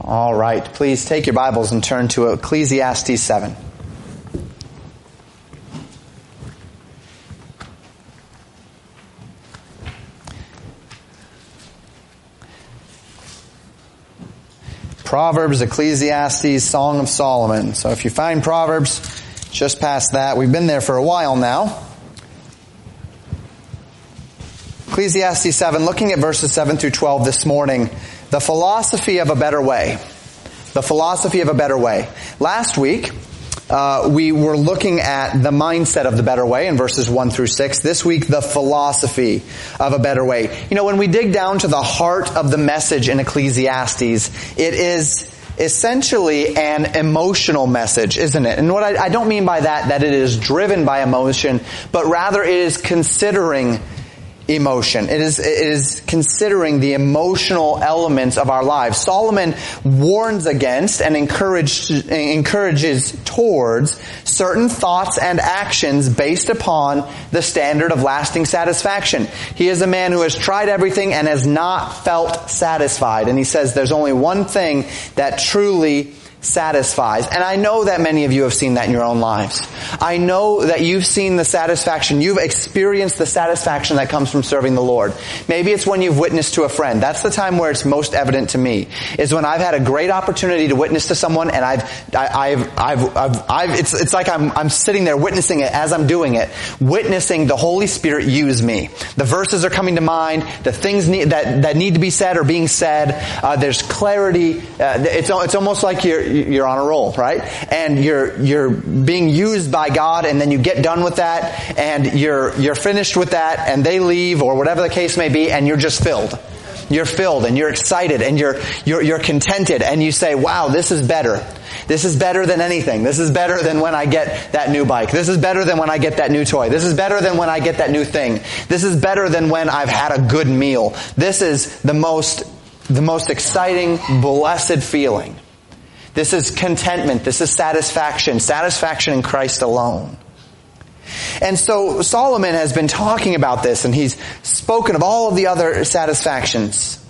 All right, please take your Bibles and turn to Ecclesiastes 7. Proverbs, Ecclesiastes, Song of Solomon. So if you find Proverbs, just past that, we've been there for a while now. Ecclesiastes 7, looking at verses 7 through 12 this morning, the philosophy of a better way. The philosophy of a better way. Last week, uh, we were looking at the mindset of the better way in verses 1 through 6. This week, the philosophy of a better way. You know, when we dig down to the heart of the message in Ecclesiastes, it is essentially an emotional message, isn't it? And what I, I don't mean by that, that it is driven by emotion, but rather it is considering emotion. It is, it is considering the emotional elements of our lives. Solomon warns against and encourages towards certain thoughts and actions based upon the standard of lasting satisfaction. He is a man who has tried everything and has not felt satisfied. And he says there's only one thing that truly satisfies. And I know that many of you have seen that in your own lives. I know that you've seen the satisfaction, you've experienced the satisfaction that comes from serving the Lord. Maybe it's when you've witnessed to a friend. That's the time where it's most evident to me, is when I've had a great opportunity to witness to someone and I've, I, have I've, I've, I've, it's, it's like I'm, I'm sitting there witnessing it as I'm doing it, witnessing the Holy Spirit use me. The verses are coming to mind, the things need, that, that need to be said are being said, uh, there's clarity, uh, it's, it's almost like you're, you're on a roll, right? And you're, you're being used by God and then you get done with that and you're, you're finished with that and they leave or whatever the case may be and you're just filled. You're filled and you're excited and you're, you're, you're contented and you say, wow, this is better. This is better than anything. This is better than when I get that new bike. This is better than when I get that new toy. This is better than when I get that new thing. This is better than when I've had a good meal. This is the most, the most exciting, blessed feeling. This is contentment. This is satisfaction. Satisfaction in Christ alone. And so Solomon has been talking about this and he's spoken of all of the other satisfactions.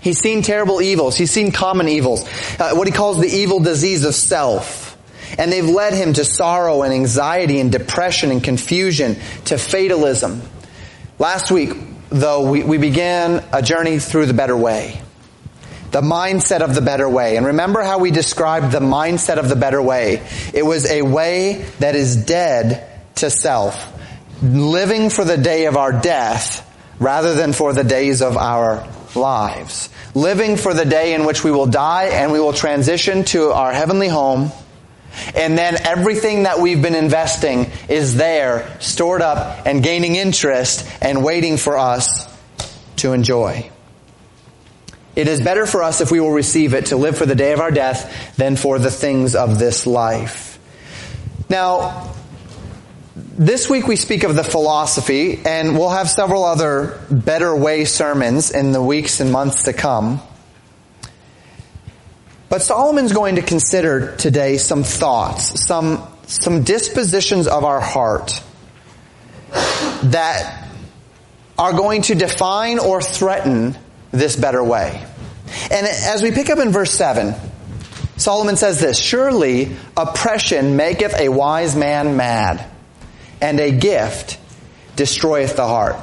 He's seen terrible evils. He's seen common evils. Uh, what he calls the evil disease of self. And they've led him to sorrow and anxiety and depression and confusion, to fatalism. Last week, though, we, we began a journey through the better way. The mindset of the better way. And remember how we described the mindset of the better way. It was a way that is dead to self. Living for the day of our death rather than for the days of our lives. Living for the day in which we will die and we will transition to our heavenly home. And then everything that we've been investing is there, stored up and gaining interest and waiting for us to enjoy. It is better for us if we will receive it to live for the day of our death than for the things of this life. Now, this week we speak of the philosophy, and we'll have several other better way sermons in the weeks and months to come. But Solomon's going to consider today some thoughts, some, some dispositions of our heart that are going to define or threaten this better way. And as we pick up in verse 7, Solomon says this, Surely oppression maketh a wise man mad, and a gift destroyeth the heart.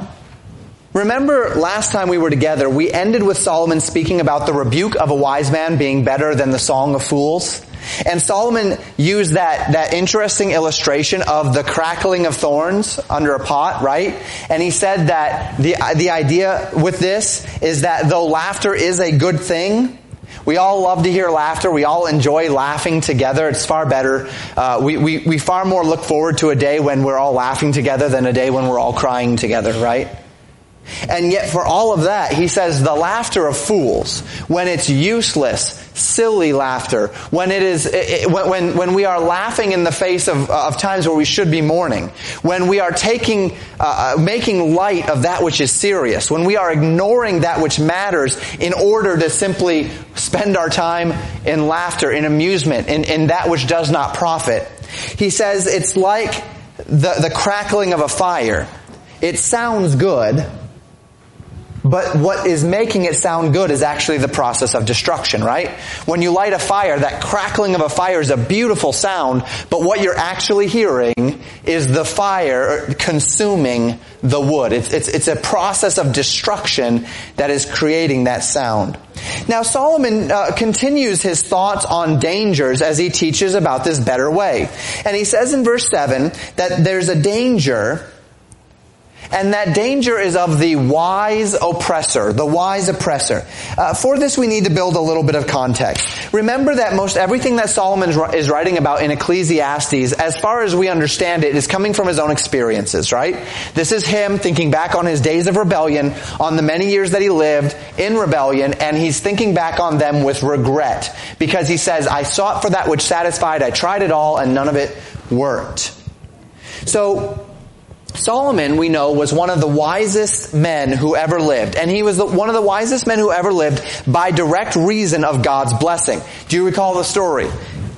Remember last time we were together, we ended with Solomon speaking about the rebuke of a wise man being better than the song of fools. And Solomon used that, that interesting illustration of the crackling of thorns under a pot, right? And he said that the, the idea with this is that though laughter is a good thing, we all love to hear laughter. We all enjoy laughing together. It's far better. Uh, we, we, we far more look forward to a day when we're all laughing together than a day when we're all crying together, right? And yet for all of that, he says the laughter of fools, when it's useless, silly laughter, when it is, it, when, when we are laughing in the face of, of times where we should be mourning, when we are taking, uh, uh, making light of that which is serious, when we are ignoring that which matters in order to simply spend our time in laughter, in amusement, in, in that which does not profit. He says it's like the, the crackling of a fire. It sounds good, But what is making it sound good is actually the process of destruction, right? When you light a fire, that crackling of a fire is a beautiful sound, but what you're actually hearing is the fire consuming the wood. It's, it's, it's a process of destruction that is creating that sound. Now Solomon uh, continues his thoughts on dangers as he teaches about this better way. And he says in verse 7 that there's a danger and that danger is of the wise oppressor, the wise oppressor. Uh, for this we need to build a little bit of context. Remember that most everything that Solomon is writing about in Ecclesiastes, as far as we understand it, is coming from his own experiences, right? This is him thinking back on his days of rebellion, on the many years that he lived in rebellion, and he's thinking back on them with regret. Because he says, I sought for that which satisfied, I tried it all, and none of it worked. So, Solomon, we know, was one of the wisest men who ever lived. And he was one of the wisest men who ever lived by direct reason of God's blessing. Do you recall the story?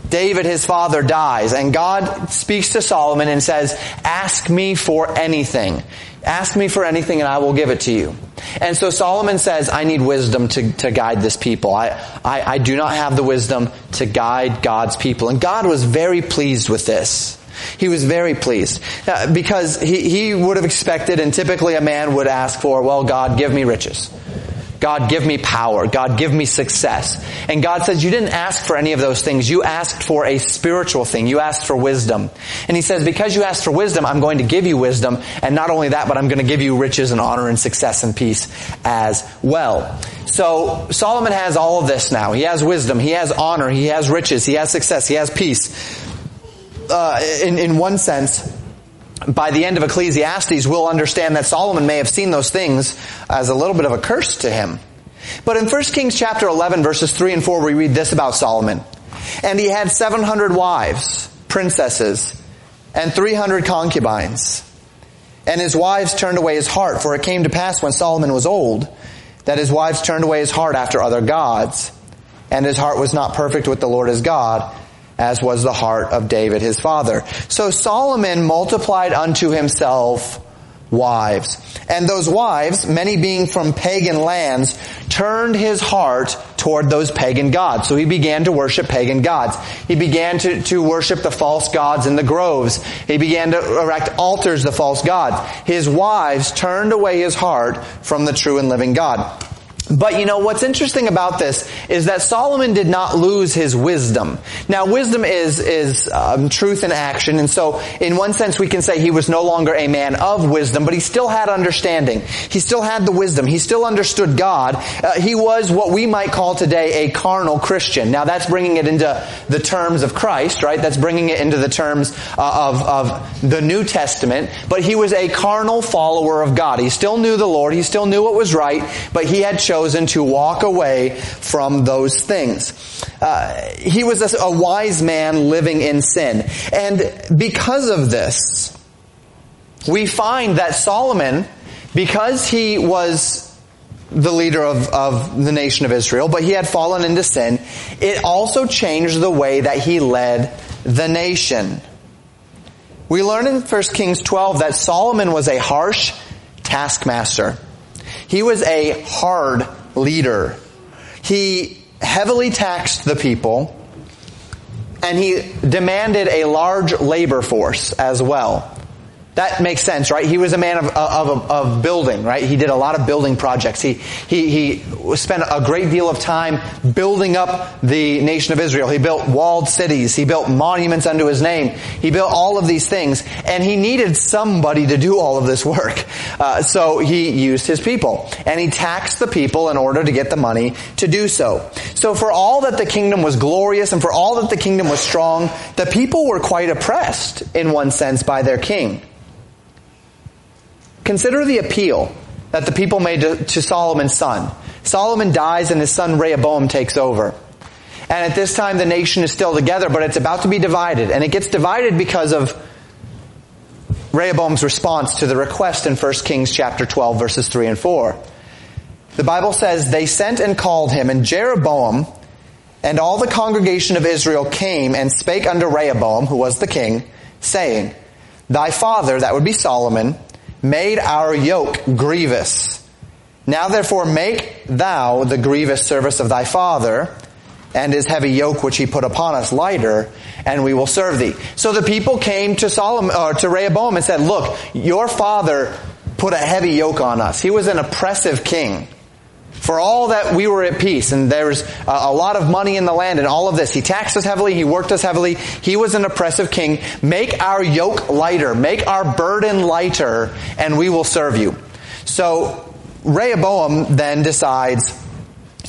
David, his father, dies, and God speaks to Solomon and says, ask me for anything. Ask me for anything and I will give it to you. And so Solomon says, I need wisdom to, to guide this people. I, I, I do not have the wisdom to guide God's people. And God was very pleased with this. He was very pleased uh, because he, he would have expected, and typically a man would ask for, well, God, give me riches. God, give me power. God, give me success. And God says, you didn't ask for any of those things. You asked for a spiritual thing. You asked for wisdom. And He says, because you asked for wisdom, I'm going to give you wisdom. And not only that, but I'm going to give you riches and honor and success and peace as well. So Solomon has all of this now. He has wisdom. He has honor. He has riches. He has success. He has peace uh, in, in one sense, by the end of Ecclesiastes, we'll understand that Solomon may have seen those things as a little bit of a curse to him. But in 1 Kings chapter 11 verses 3 and 4 we read this about Solomon. And he had 700 wives, princesses, and 300 concubines. And his wives turned away his heart, for it came to pass when Solomon was old, that his wives turned away his heart after other gods, and his heart was not perfect with the Lord his God, as was the heart of David his father. So Solomon multiplied unto himself wives. And those wives, many being from pagan lands, turned his heart toward those pagan gods. So he began to worship pagan gods. He began to, to worship the false gods in the groves. He began to erect altars to false gods. His wives turned away his heart from the true and living God. But you know, what's interesting about this is that Solomon did not lose his wisdom. Now wisdom is, is um, truth in action, and so in one sense we can say he was no longer a man of wisdom, but he still had understanding. He still had the wisdom. He still understood God. Uh, he was what we might call today a carnal Christian. Now that's bringing it into the terms of Christ, right? That's bringing it into the terms uh, of, of the New Testament, but he was a carnal follower of God. He still knew the Lord. He still knew what was right, but he had chosen chosen to walk away from those things. Uh, he was a, a wise man living in sin. And because of this, we find that Solomon, because he was the leader of, of the nation of Israel, but he had fallen into sin, it also changed the way that he led the nation. We learn in 1 Kings 12 that Solomon was a harsh taskmaster. He was a hard leader. He heavily taxed the people and he demanded a large labor force as well. That makes sense, right? He was a man of, of, of, building, right? He did a lot of building projects. He, he, he spent a great deal of time building up the nation of Israel. He built walled cities. He built monuments unto his name. He built all of these things. And he needed somebody to do all of this work. Uh, so he used his people. And he taxed the people in order to get the money to do so. So for all that the kingdom was glorious and for all that the kingdom was strong, the people were quite oppressed in one sense by their king. Consider the appeal that the people made to, to, Solomon's son. Solomon dies and his son Rehoboam takes over. And at this time the nation is still together, but it's about to be divided. And it gets divided because of Rehoboam's response to the request in 1 Kings chapter 12 verses 3 and 4. The Bible says, they sent and called him, and Jeroboam and all the congregation of Israel came and spake unto Rehoboam, who was the king, saying, Thy father, that would be Solomon, made our yoke grievous, Now therefore make thou the grievous service of thy father, and his heavy yoke which he put upon us lighter, and we will serve thee. So the people came to Solomon, or uh, to Rehoboam and said, look, your father put a heavy yoke on us. He was an oppressive king. For all that we were at peace and there was a lot of money in the land and all of this. He taxed us heavily. He worked us heavily. He was an oppressive king. Make our yoke lighter. Make our burden lighter and we will serve you. So Rehoboam then decides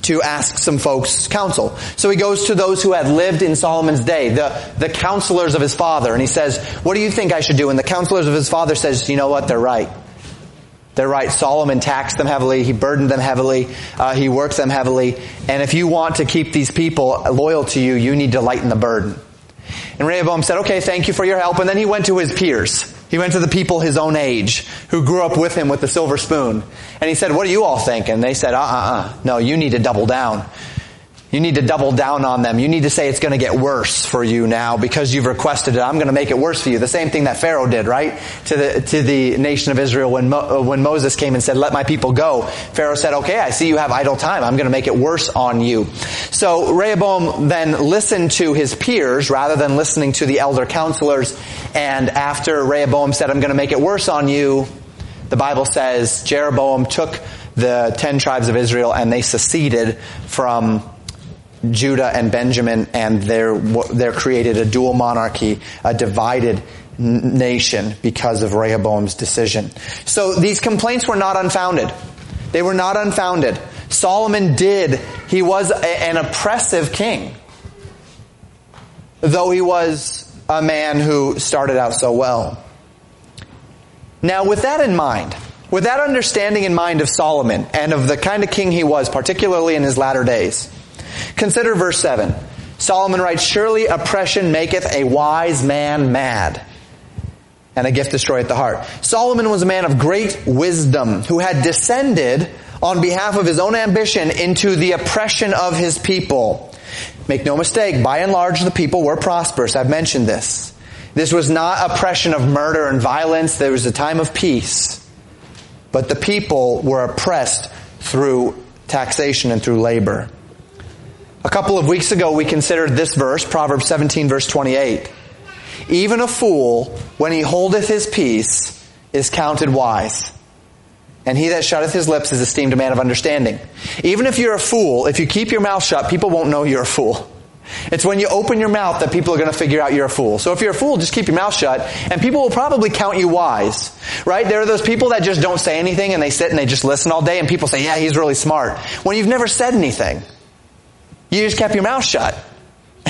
to ask some folks counsel. So he goes to those who had lived in Solomon's day, the, the counselors of his father, and he says, what do you think I should do? And the counselors of his father says, you know what, they're right. They're right. Solomon taxed them heavily. He burdened them heavily. Uh, he worked them heavily. And if you want to keep these people loyal to you, you need to lighten the burden. And Rehoboam said, okay, thank you for your help. And then he went to his peers. He went to the people his own age who grew up with him with the silver spoon. And he said, what do you all think? And they said, uh, uh, uh, no, you need to double down. You need to double down on them. You need to say it's going to get worse for you now because you've requested it. I'm going to make it worse for you. The same thing that Pharaoh did, right? To the, to the nation of Israel when, Mo, uh, when Moses came and said, let my people go. Pharaoh said, okay, I see you have idle time. I'm going to make it worse on you. So Rehoboam then listened to his peers rather than listening to the elder counselors. And after Rehoboam said, I'm going to make it worse on you, the Bible says Jeroboam took the ten tribes of Israel and they seceded from Judah and Benjamin, and they're, they're created a dual monarchy, a divided nation because of Rehoboam's decision. So these complaints were not unfounded. They were not unfounded. Solomon did, he was a, an oppressive king. Though he was a man who started out so well. Now with that in mind, with that understanding in mind of Solomon and of the kind of king he was, particularly in his latter days, Consider verse 7. Solomon writes, Surely oppression maketh a wise man mad, and a gift destroyeth the heart. Solomon was a man of great wisdom who had descended on behalf of his own ambition into the oppression of his people. Make no mistake, by and large the people were prosperous. I've mentioned this. This was not oppression of murder and violence. There was a time of peace. But the people were oppressed through taxation and through labor. A couple of weeks ago, we considered this verse, Proverbs 17 verse 28. Even a fool, when he holdeth his peace, is counted wise. And he that shutteth his lips is esteemed a man of understanding. Even if you're a fool, if you keep your mouth shut, people won't know you're a fool. It's when you open your mouth that people are going to figure out you're a fool. So if you're a fool, just keep your mouth shut, and people will probably count you wise. Right? There are those people that just don't say anything and they sit and they just listen all day, and people say, yeah, he's really smart. When you've never said anything. You just kept your mouth shut.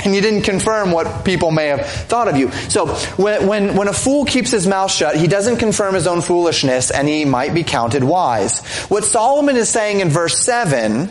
And you didn't confirm what people may have thought of you. So when, when, when a fool keeps his mouth shut, he doesn't confirm his own foolishness and he might be counted wise. What Solomon is saying in verse 7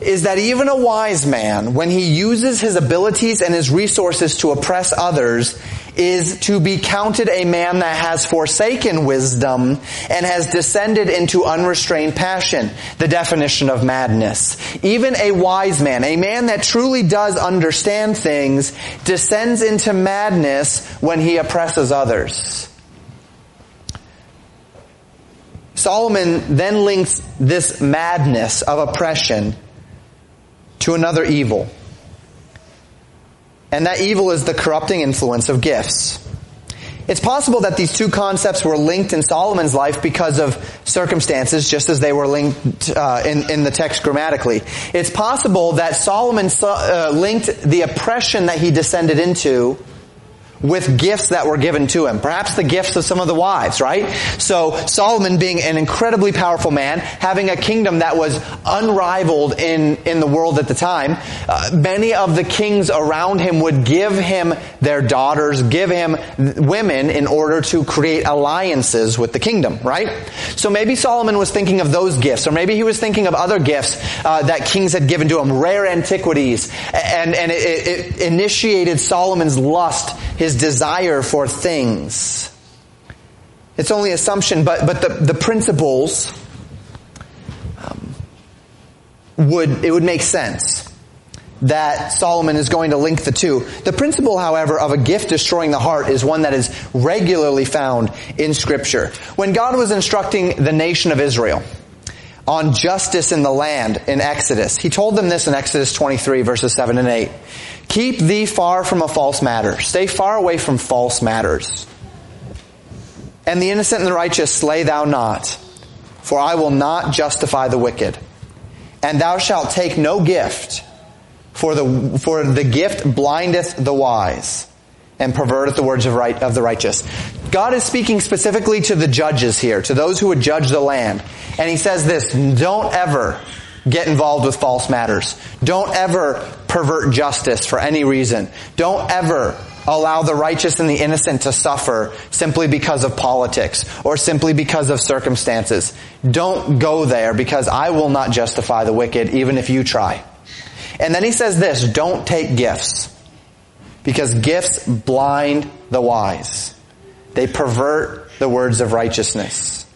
is that even a wise man, when he uses his abilities and his resources to oppress others, is to be counted a man that has forsaken wisdom and has descended into unrestrained passion, the definition of madness. Even a wise man, a man that truly does understand things, descends into madness when he oppresses others. Solomon then links this madness of oppression to another evil. And that evil is the corrupting influence of gifts. It's possible that these two concepts were linked in Solomon's life because of circumstances, just as they were linked uh, in, in the text grammatically. It's possible that Solomon uh, linked the oppression that he descended into with gifts that were given to him. Perhaps the gifts of some of the wives, right? So Solomon being an incredibly powerful man, having a kingdom that was unrivaled in, in the world at the time, uh, many of the kings around him would give him their daughters, give him women in order to create alliances with the kingdom, right? So maybe Solomon was thinking of those gifts, or maybe he was thinking of other gifts uh, that kings had given to him, rare antiquities, and, and it, it initiated Solomon's lust, his desire for things. It's only assumption, but, but the, the principles um, would, it would make sense that Solomon is going to link the two. The principle, however, of a gift destroying the heart is one that is regularly found in scripture. When God was instructing the nation of Israel, on justice in the land in Exodus. He told them this in Exodus 23 verses 7 and 8. Keep thee far from a false matter. Stay far away from false matters. And the innocent and the righteous slay thou not, for I will not justify the wicked. And thou shalt take no gift, for the, for the gift blindeth the wise and perverteth the words of, right, of the righteous. God is speaking specifically to the judges here, to those who would judge the land. And he says this, don't ever get involved with false matters. Don't ever pervert justice for any reason. Don't ever allow the righteous and the innocent to suffer simply because of politics or simply because of circumstances. Don't go there because I will not justify the wicked even if you try. And then he says this, don't take gifts because gifts blind the wise. They pervert the words of righteousness.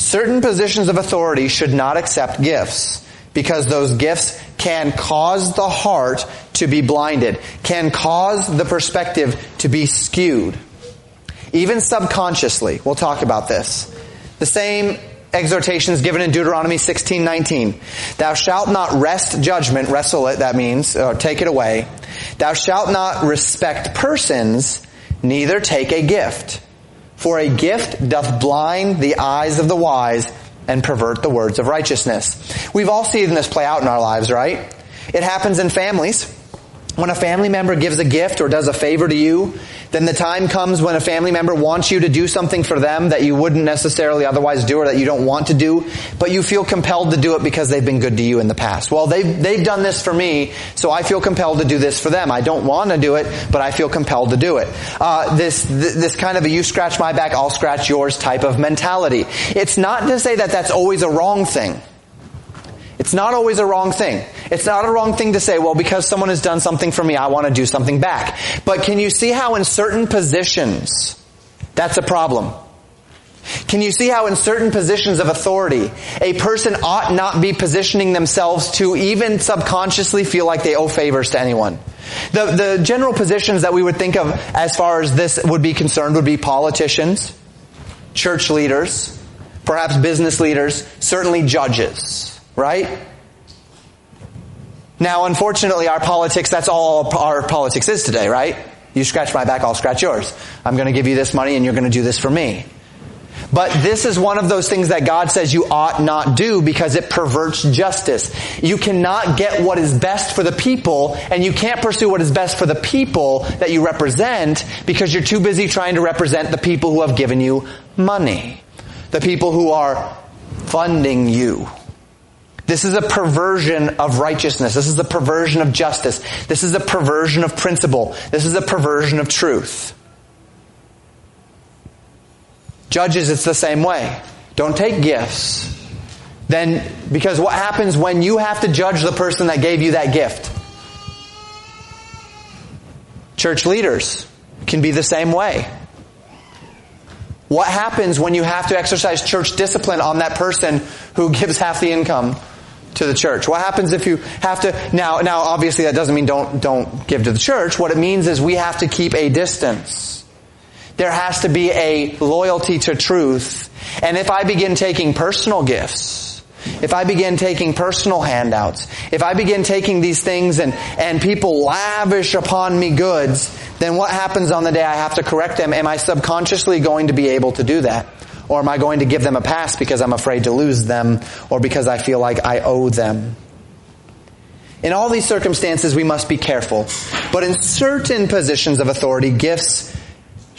Certain positions of authority should not accept gifts because those gifts can cause the heart to be blinded, can cause the perspective to be skewed. Even subconsciously. We'll talk about this. The same exhortations given in Deuteronomy 16:19. Thou shalt not wrest judgment, wrestle it, that means, or take it away. Thou shalt not respect persons, neither take a gift. For a gift doth blind the eyes of the wise and pervert the words of righteousness. We've all seen this play out in our lives, right? It happens in families. When a family member gives a gift or does a favor to you, then the time comes when a family member wants you to do something for them that you wouldn't necessarily otherwise do or that you don't want to do, but you feel compelled to do it because they've been good to you in the past. Well, they've, they've done this for me, so I feel compelled to do this for them. I don't want to do it, but I feel compelled to do it. Uh, this, this kind of a you scratch my back, I'll scratch yours type of mentality. It's not to say that that's always a wrong thing. It's not always a wrong thing. It's not a wrong thing to say, well, because someone has done something for me, I want to do something back. But can you see how in certain positions, that's a problem? Can you see how in certain positions of authority, a person ought not be positioning themselves to even subconsciously feel like they owe favors to anyone? The, the general positions that we would think of as far as this would be concerned would be politicians, church leaders, perhaps business leaders, certainly judges right? Now, unfortunately, our politics, that's all our politics is today, right? You scratch my back, I'll scratch yours. I'm going to give you this money and you're going to do this for me. But this is one of those things that God says you ought not do because it perverts justice. You cannot get what is best for the people and you can't pursue what is best for the people that you represent because you're too busy trying to represent the people who have given you money. The people who are funding you. This is a perversion of righteousness. This is a perversion of justice. This is a perversion of principle. This is a perversion of truth. Judges, it's the same way. Don't take gifts. Then, because what happens when you have to judge the person that gave you that gift? Church leaders can be the same way. What happens when you have to exercise church discipline on that person who gives half the income to the church? What happens if you have to, now, now obviously that doesn't mean don't, don't give to the church. What it means is we have to keep a distance. There has to be a loyalty to truth. And if I begin taking personal gifts, if I begin taking personal handouts, if I begin taking these things and, and people lavish upon me goods, then what happens on the day I have to correct them? Am I subconsciously going to be able to do that? Or am I going to give them a pass because I'm afraid to lose them or because I feel like I owe them? In all these circumstances, we must be careful. But in certain positions of authority, gifts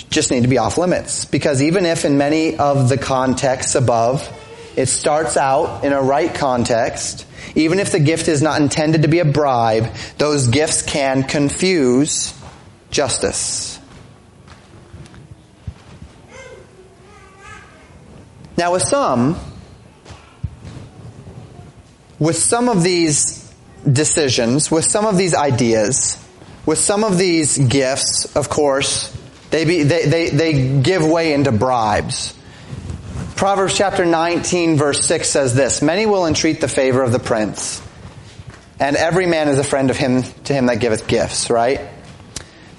just need to be off limits. Because even if in many of the contexts above, it starts out in a right context, even if the gift is not intended to be a bribe, those gifts can confuse justice. Now with some, with some of these decisions, with some of these ideas, with some of these gifts, of course, they, be, they, they, they give way into bribes. Proverbs chapter 19 verse 6 says this, Many will entreat the favor of the prince, and every man is a friend of him to him that giveth gifts, right?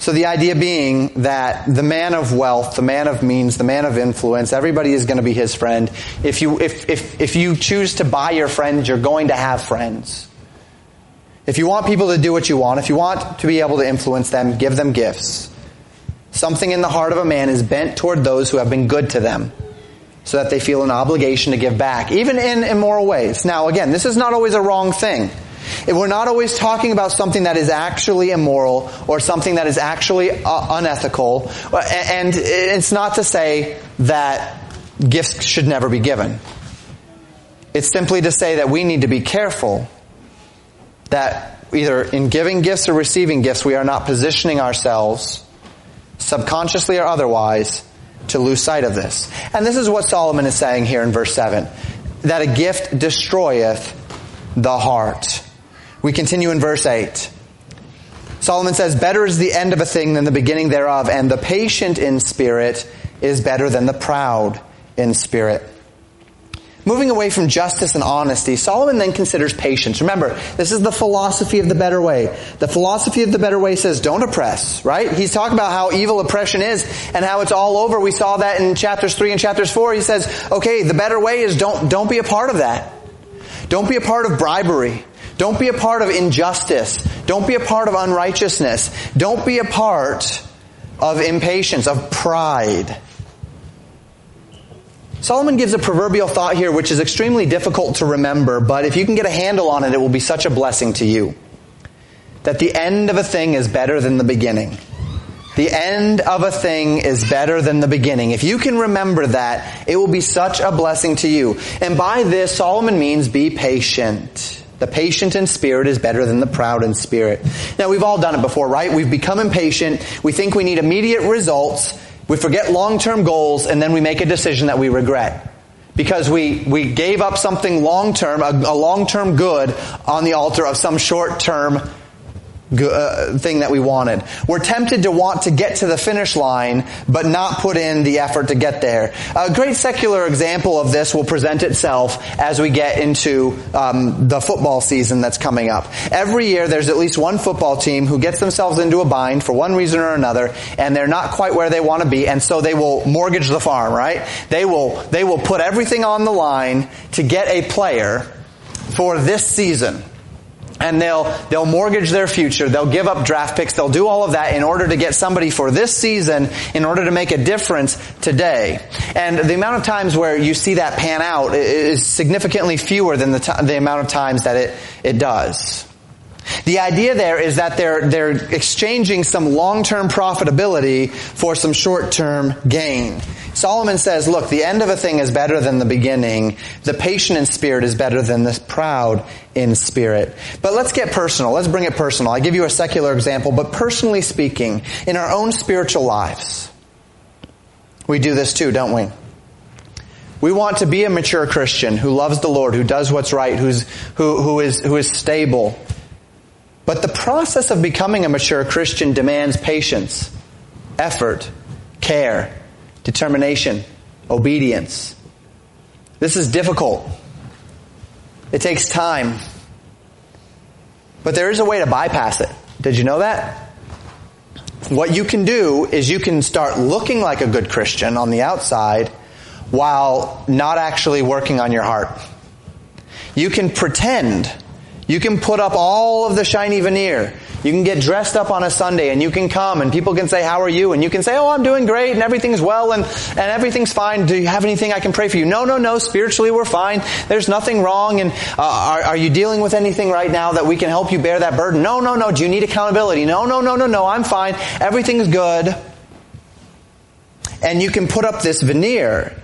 So the idea being that the man of wealth, the man of means, the man of influence, everybody is going to be his friend. If you, if, if, if you choose to buy your friends, you're going to have friends. If you want people to do what you want, if you want to be able to influence them, give them gifts. Something in the heart of a man is bent toward those who have been good to them so that they feel an obligation to give back, even in immoral ways. Now again, this is not always a wrong thing. We're not always talking about something that is actually immoral or something that is actually uh, unethical. And it's not to say that gifts should never be given. It's simply to say that we need to be careful that either in giving gifts or receiving gifts, we are not positioning ourselves, subconsciously or otherwise, to lose sight of this. And this is what Solomon is saying here in verse 7 that a gift destroyeth the heart. We continue in verse 8. Solomon says, Better is the end of a thing than the beginning thereof, and the patient in spirit is better than the proud in spirit. Moving away from justice and honesty, Solomon then considers patience. Remember, this is the philosophy of the better way. The philosophy of the better way says don't oppress, right? He's talking about how evil oppression is and how it's all over. We saw that in chapters 3 and chapters 4. He says, okay, the better way is don't, don't be a part of that. Don't be a part of bribery. Don't be a part of injustice. Don't be a part of unrighteousness. Don't be a part of impatience, of pride. Solomon gives a proverbial thought here which is extremely difficult to remember, but if you can get a handle on it, it will be such a blessing to you. That the end of a thing is better than the beginning. The end of a thing is better than the beginning. If you can remember that, it will be such a blessing to you. And by this, Solomon means be patient. The patient in spirit is better than the proud in spirit. Now we've all done it before, right? We've become impatient. We think we need immediate results. We forget long-term goals and then we make a decision that we regret. Because we, we gave up something long-term, a, a long-term good on the altar of some short-term uh, thing that we wanted. We're tempted to want to get to the finish line, but not put in the effort to get there. A great secular example of this will present itself as we get into um, the football season that's coming up. Every year, there's at least one football team who gets themselves into a bind for one reason or another, and they're not quite where they want to be, and so they will mortgage the farm. Right? They will they will put everything on the line to get a player for this season and they'll they'll mortgage their future. They'll give up draft picks. They'll do all of that in order to get somebody for this season in order to make a difference today. And the amount of times where you see that pan out is significantly fewer than the, t- the amount of times that it it does. The idea there is that they're, they're exchanging some long-term profitability for some short-term gain. Solomon says, look, the end of a thing is better than the beginning. The patient in spirit is better than the proud in spirit. But let's get personal. Let's bring it personal. I give you a secular example, but personally speaking, in our own spiritual lives, we do this too, don't we? We want to be a mature Christian who loves the Lord, who does what's right, who's, who, who is, who is stable. But the process of becoming a mature Christian demands patience, effort, care, determination, obedience. This is difficult. It takes time. But there is a way to bypass it. Did you know that? What you can do is you can start looking like a good Christian on the outside while not actually working on your heart. You can pretend. You can put up all of the shiny veneer. You can get dressed up on a Sunday and you can come and people can say, how are you? And you can say, oh, I'm doing great and everything's well and, and everything's fine. Do you have anything I can pray for you? No, no, no. Spiritually, we're fine. There's nothing wrong. And uh, are, are you dealing with anything right now that we can help you bear that burden? No, no, no. Do you need accountability? No, no, no, no, no. I'm fine. Everything's good. And you can put up this veneer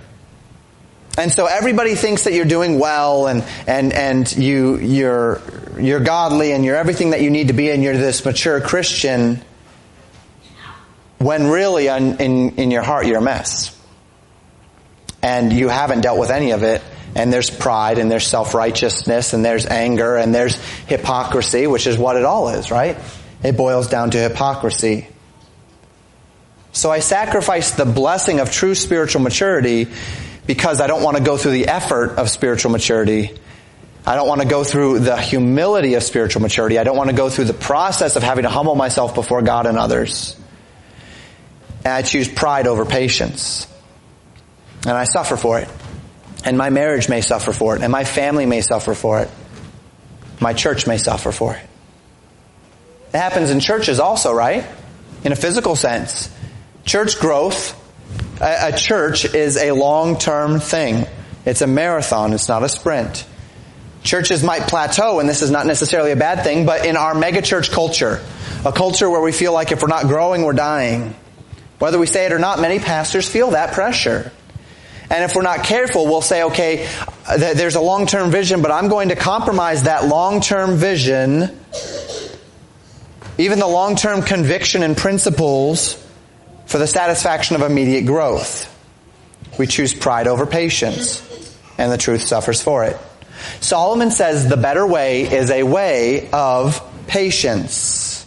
and so everybody thinks that you're doing well and, and, and you, you're, you're godly and you're everything that you need to be and you're this mature Christian when really in, in, in your heart you're a mess. And you haven't dealt with any of it and there's pride and there's self-righteousness and there's anger and there's hypocrisy, which is what it all is, right? It boils down to hypocrisy. So I sacrifice the blessing of true spiritual maturity because I don't want to go through the effort of spiritual maturity. I don't want to go through the humility of spiritual maturity. I don't want to go through the process of having to humble myself before God and others. and I choose pride over patience. And I suffer for it. And my marriage may suffer for it, and my family may suffer for it. My church may suffer for it. It happens in churches also, right? In a physical sense. Church growth, a, a church is a long-term thing. It's a marathon, it's not a sprint. Churches might plateau, and this is not necessarily a bad thing, but in our megachurch culture, a culture where we feel like if we're not growing, we're dying. Whether we say it or not, many pastors feel that pressure. And if we're not careful, we'll say, okay, there's a long-term vision, but I'm going to compromise that long-term vision, even the long-term conviction and principles, for the satisfaction of immediate growth. We choose pride over patience, and the truth suffers for it. Solomon says the better way is a way of patience.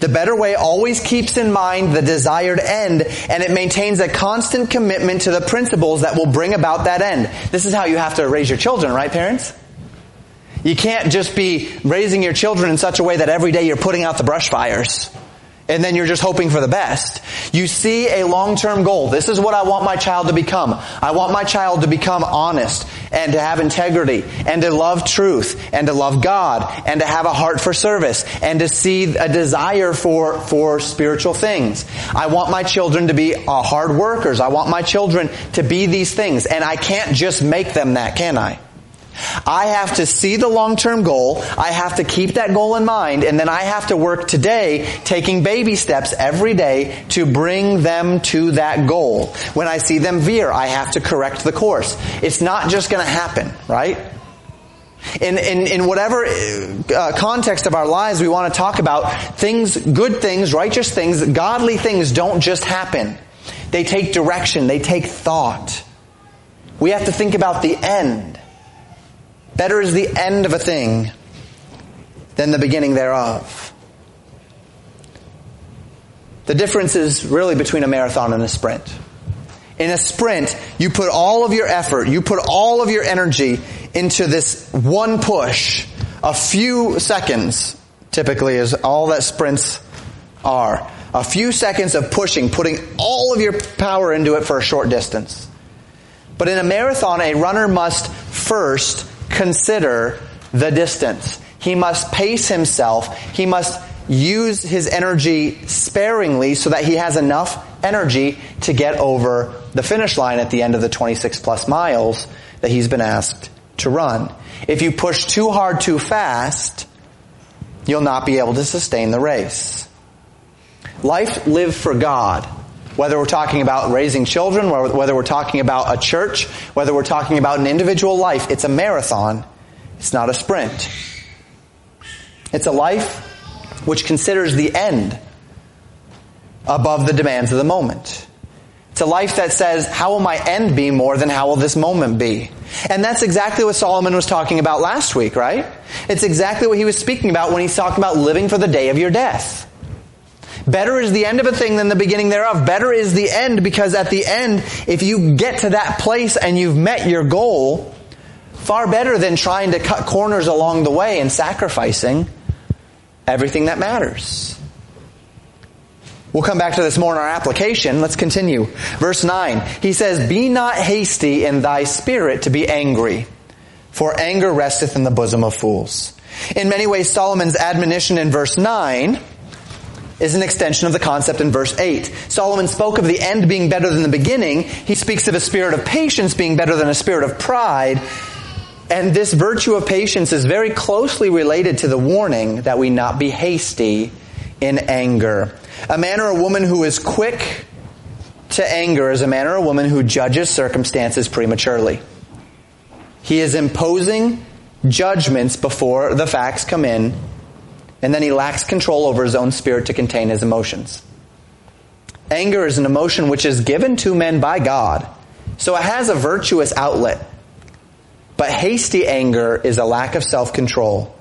The better way always keeps in mind the desired end and it maintains a constant commitment to the principles that will bring about that end. This is how you have to raise your children, right parents? You can't just be raising your children in such a way that every day you're putting out the brush fires and then you're just hoping for the best. You see a long-term goal. This is what I want my child to become. I want my child to become honest and to have integrity and to love truth and to love God and to have a heart for service and to see a desire for, for spiritual things. I want my children to be uh, hard workers. I want my children to be these things and I can't just make them that, can I? I have to see the long-term goal. I have to keep that goal in mind and then I have to work today taking baby steps every day to bring them to that goal. When I see them veer, I have to correct the course. It's not just going to happen, right? In, in, in whatever uh, context of our lives we want to talk about, things, good things, righteous things, godly things don't just happen. They take direction. They take thought. We have to think about the end. Better is the end of a thing than the beginning thereof. The difference is really between a marathon and a sprint. In a sprint, you put all of your effort, you put all of your energy into this one push. A few seconds typically is all that sprints are. A few seconds of pushing, putting all of your power into it for a short distance. But in a marathon, a runner must first consider the distance. He must pace himself. He must use his energy sparingly so that he has enough energy to get over the finish line at the end of the 26 plus miles that he's been asked to run. If you push too hard too fast, you'll not be able to sustain the race. Life lived for God whether we're talking about raising children, whether we're talking about a church, whether we're talking about an individual life, it's a marathon. It's not a sprint. It's a life which considers the end above the demands of the moment. It's a life that says, how will my end be more than how will this moment be? And that's exactly what Solomon was talking about last week, right? It's exactly what he was speaking about when he's talking about living for the day of your death. Better is the end of a thing than the beginning thereof. Better is the end because at the end, if you get to that place and you've met your goal, far better than trying to cut corners along the way and sacrificing everything that matters. We'll come back to this more in our application. Let's continue. Verse 9. He says, Be not hasty in thy spirit to be angry, for anger resteth in the bosom of fools. In many ways, Solomon's admonition in verse 9 is an extension of the concept in verse 8. Solomon spoke of the end being better than the beginning. He speaks of a spirit of patience being better than a spirit of pride. And this virtue of patience is very closely related to the warning that we not be hasty in anger. A man or a woman who is quick to anger is a man or a woman who judges circumstances prematurely. He is imposing judgments before the facts come in and then he lacks control over his own spirit to contain his emotions. Anger is an emotion which is given to men by God, so it has a virtuous outlet. But hasty anger is a lack of self-control.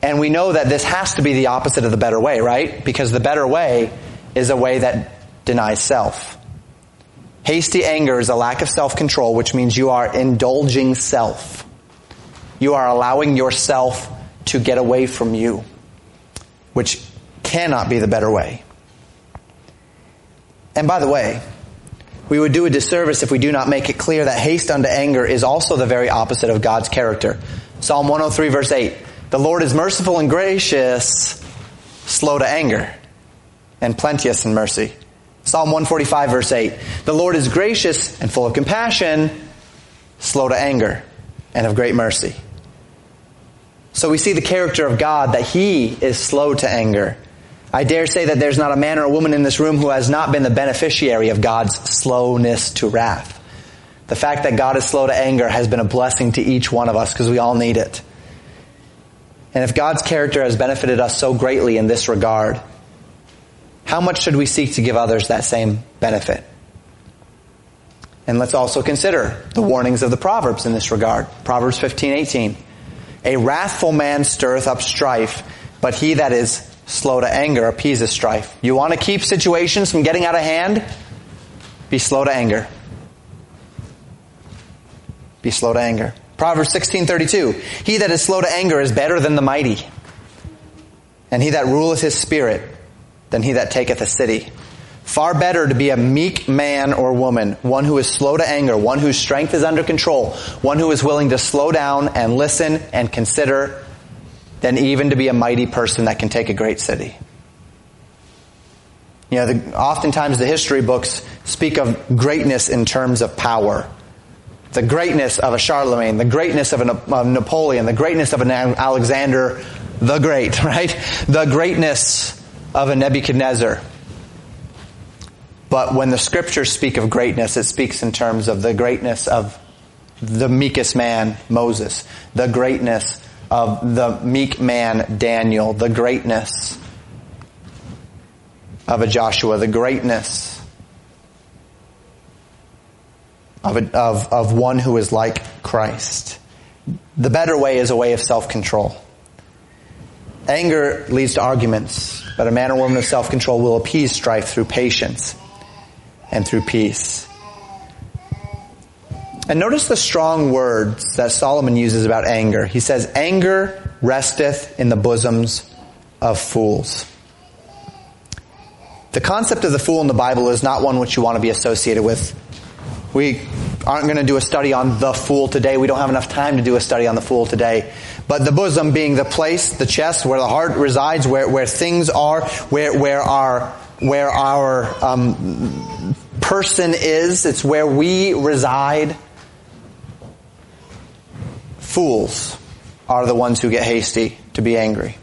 And we know that this has to be the opposite of the better way, right? Because the better way is a way that denies self. Hasty anger is a lack of self-control, which means you are indulging self. You are allowing yourself to get away from you which cannot be the better way. And by the way, we would do a disservice if we do not make it clear that haste unto anger is also the very opposite of God's character. Psalm 103 verse 8. The Lord is merciful and gracious, slow to anger, and plenteous in mercy. Psalm 145 verse 8. The Lord is gracious and full of compassion, slow to anger, and of great mercy. So we see the character of God that He is slow to anger. I dare say that there's not a man or a woman in this room who has not been the beneficiary of God's slowness to wrath. The fact that God is slow to anger has been a blessing to each one of us because we all need it. And if God's character has benefited us so greatly in this regard, how much should we seek to give others that same benefit? And let's also consider the warnings of the Proverbs in this regard. Proverbs 15, 18. A wrathful man stirreth up strife, but he that is slow to anger appeases strife. You want to keep situations from getting out of hand? Be slow to anger. Be slow to anger. Proverbs 16:32 He that is slow to anger is better than the mighty and he that ruleth his spirit than he that taketh a city. Far better to be a meek man or woman, one who is slow to anger, one whose strength is under control, one who is willing to slow down and listen and consider, than even to be a mighty person that can take a great city. You know, the, oftentimes the history books speak of greatness in terms of power. The greatness of a Charlemagne, the greatness of a Napoleon, the greatness of an Alexander the Great, right? The greatness of a Nebuchadnezzar. But when the scriptures speak of greatness, it speaks in terms of the greatness of the meekest man, Moses, the greatness of the meek man, Daniel, the greatness of a Joshua, the greatness of, a, of, of one who is like Christ. The better way is a way of self-control. Anger leads to arguments, but a man or woman of self-control will appease strife through patience and through peace. And notice the strong words that Solomon uses about anger. He says, anger resteth in the bosoms of fools. The concept of the fool in the Bible is not one which you want to be associated with. We aren't going to do a study on the fool today. We don't have enough time to do a study on the fool today. But the bosom being the place, the chest, where the heart resides, where, where things are, where, where our, where our, um, person is. It's where we reside. Fools are the ones who get hasty to be angry.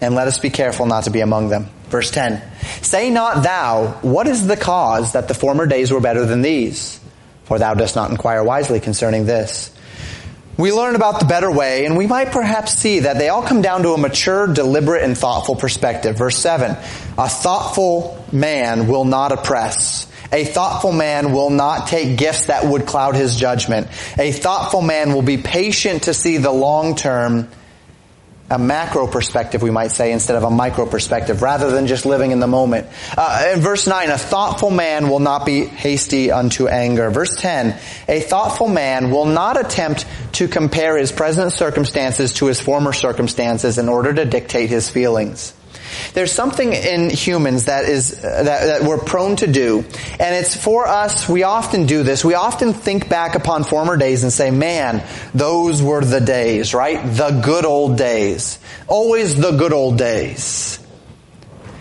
And let us be careful not to be among them. Verse 10. Say not thou, what is the cause that the former days were better than these? For thou dost not inquire wisely concerning this. We learn about the better way, and we might perhaps see that they all come down to a mature, deliberate, and thoughtful perspective. Verse 7. A thoughtful man will not oppress a thoughtful man will not take gifts that would cloud his judgment. A thoughtful man will be patient to see the long term, a macro perspective, we might say, instead of a micro perspective, rather than just living in the moment. Uh, in verse 9, a thoughtful man will not be hasty unto anger. Verse 10, a thoughtful man will not attempt to compare his present circumstances to his former circumstances in order to dictate his feelings. There's something in humans that is that, that we're prone to do, and it's for us. We often do this. We often think back upon former days and say, "Man, those were the days, right? The good old days. Always the good old days."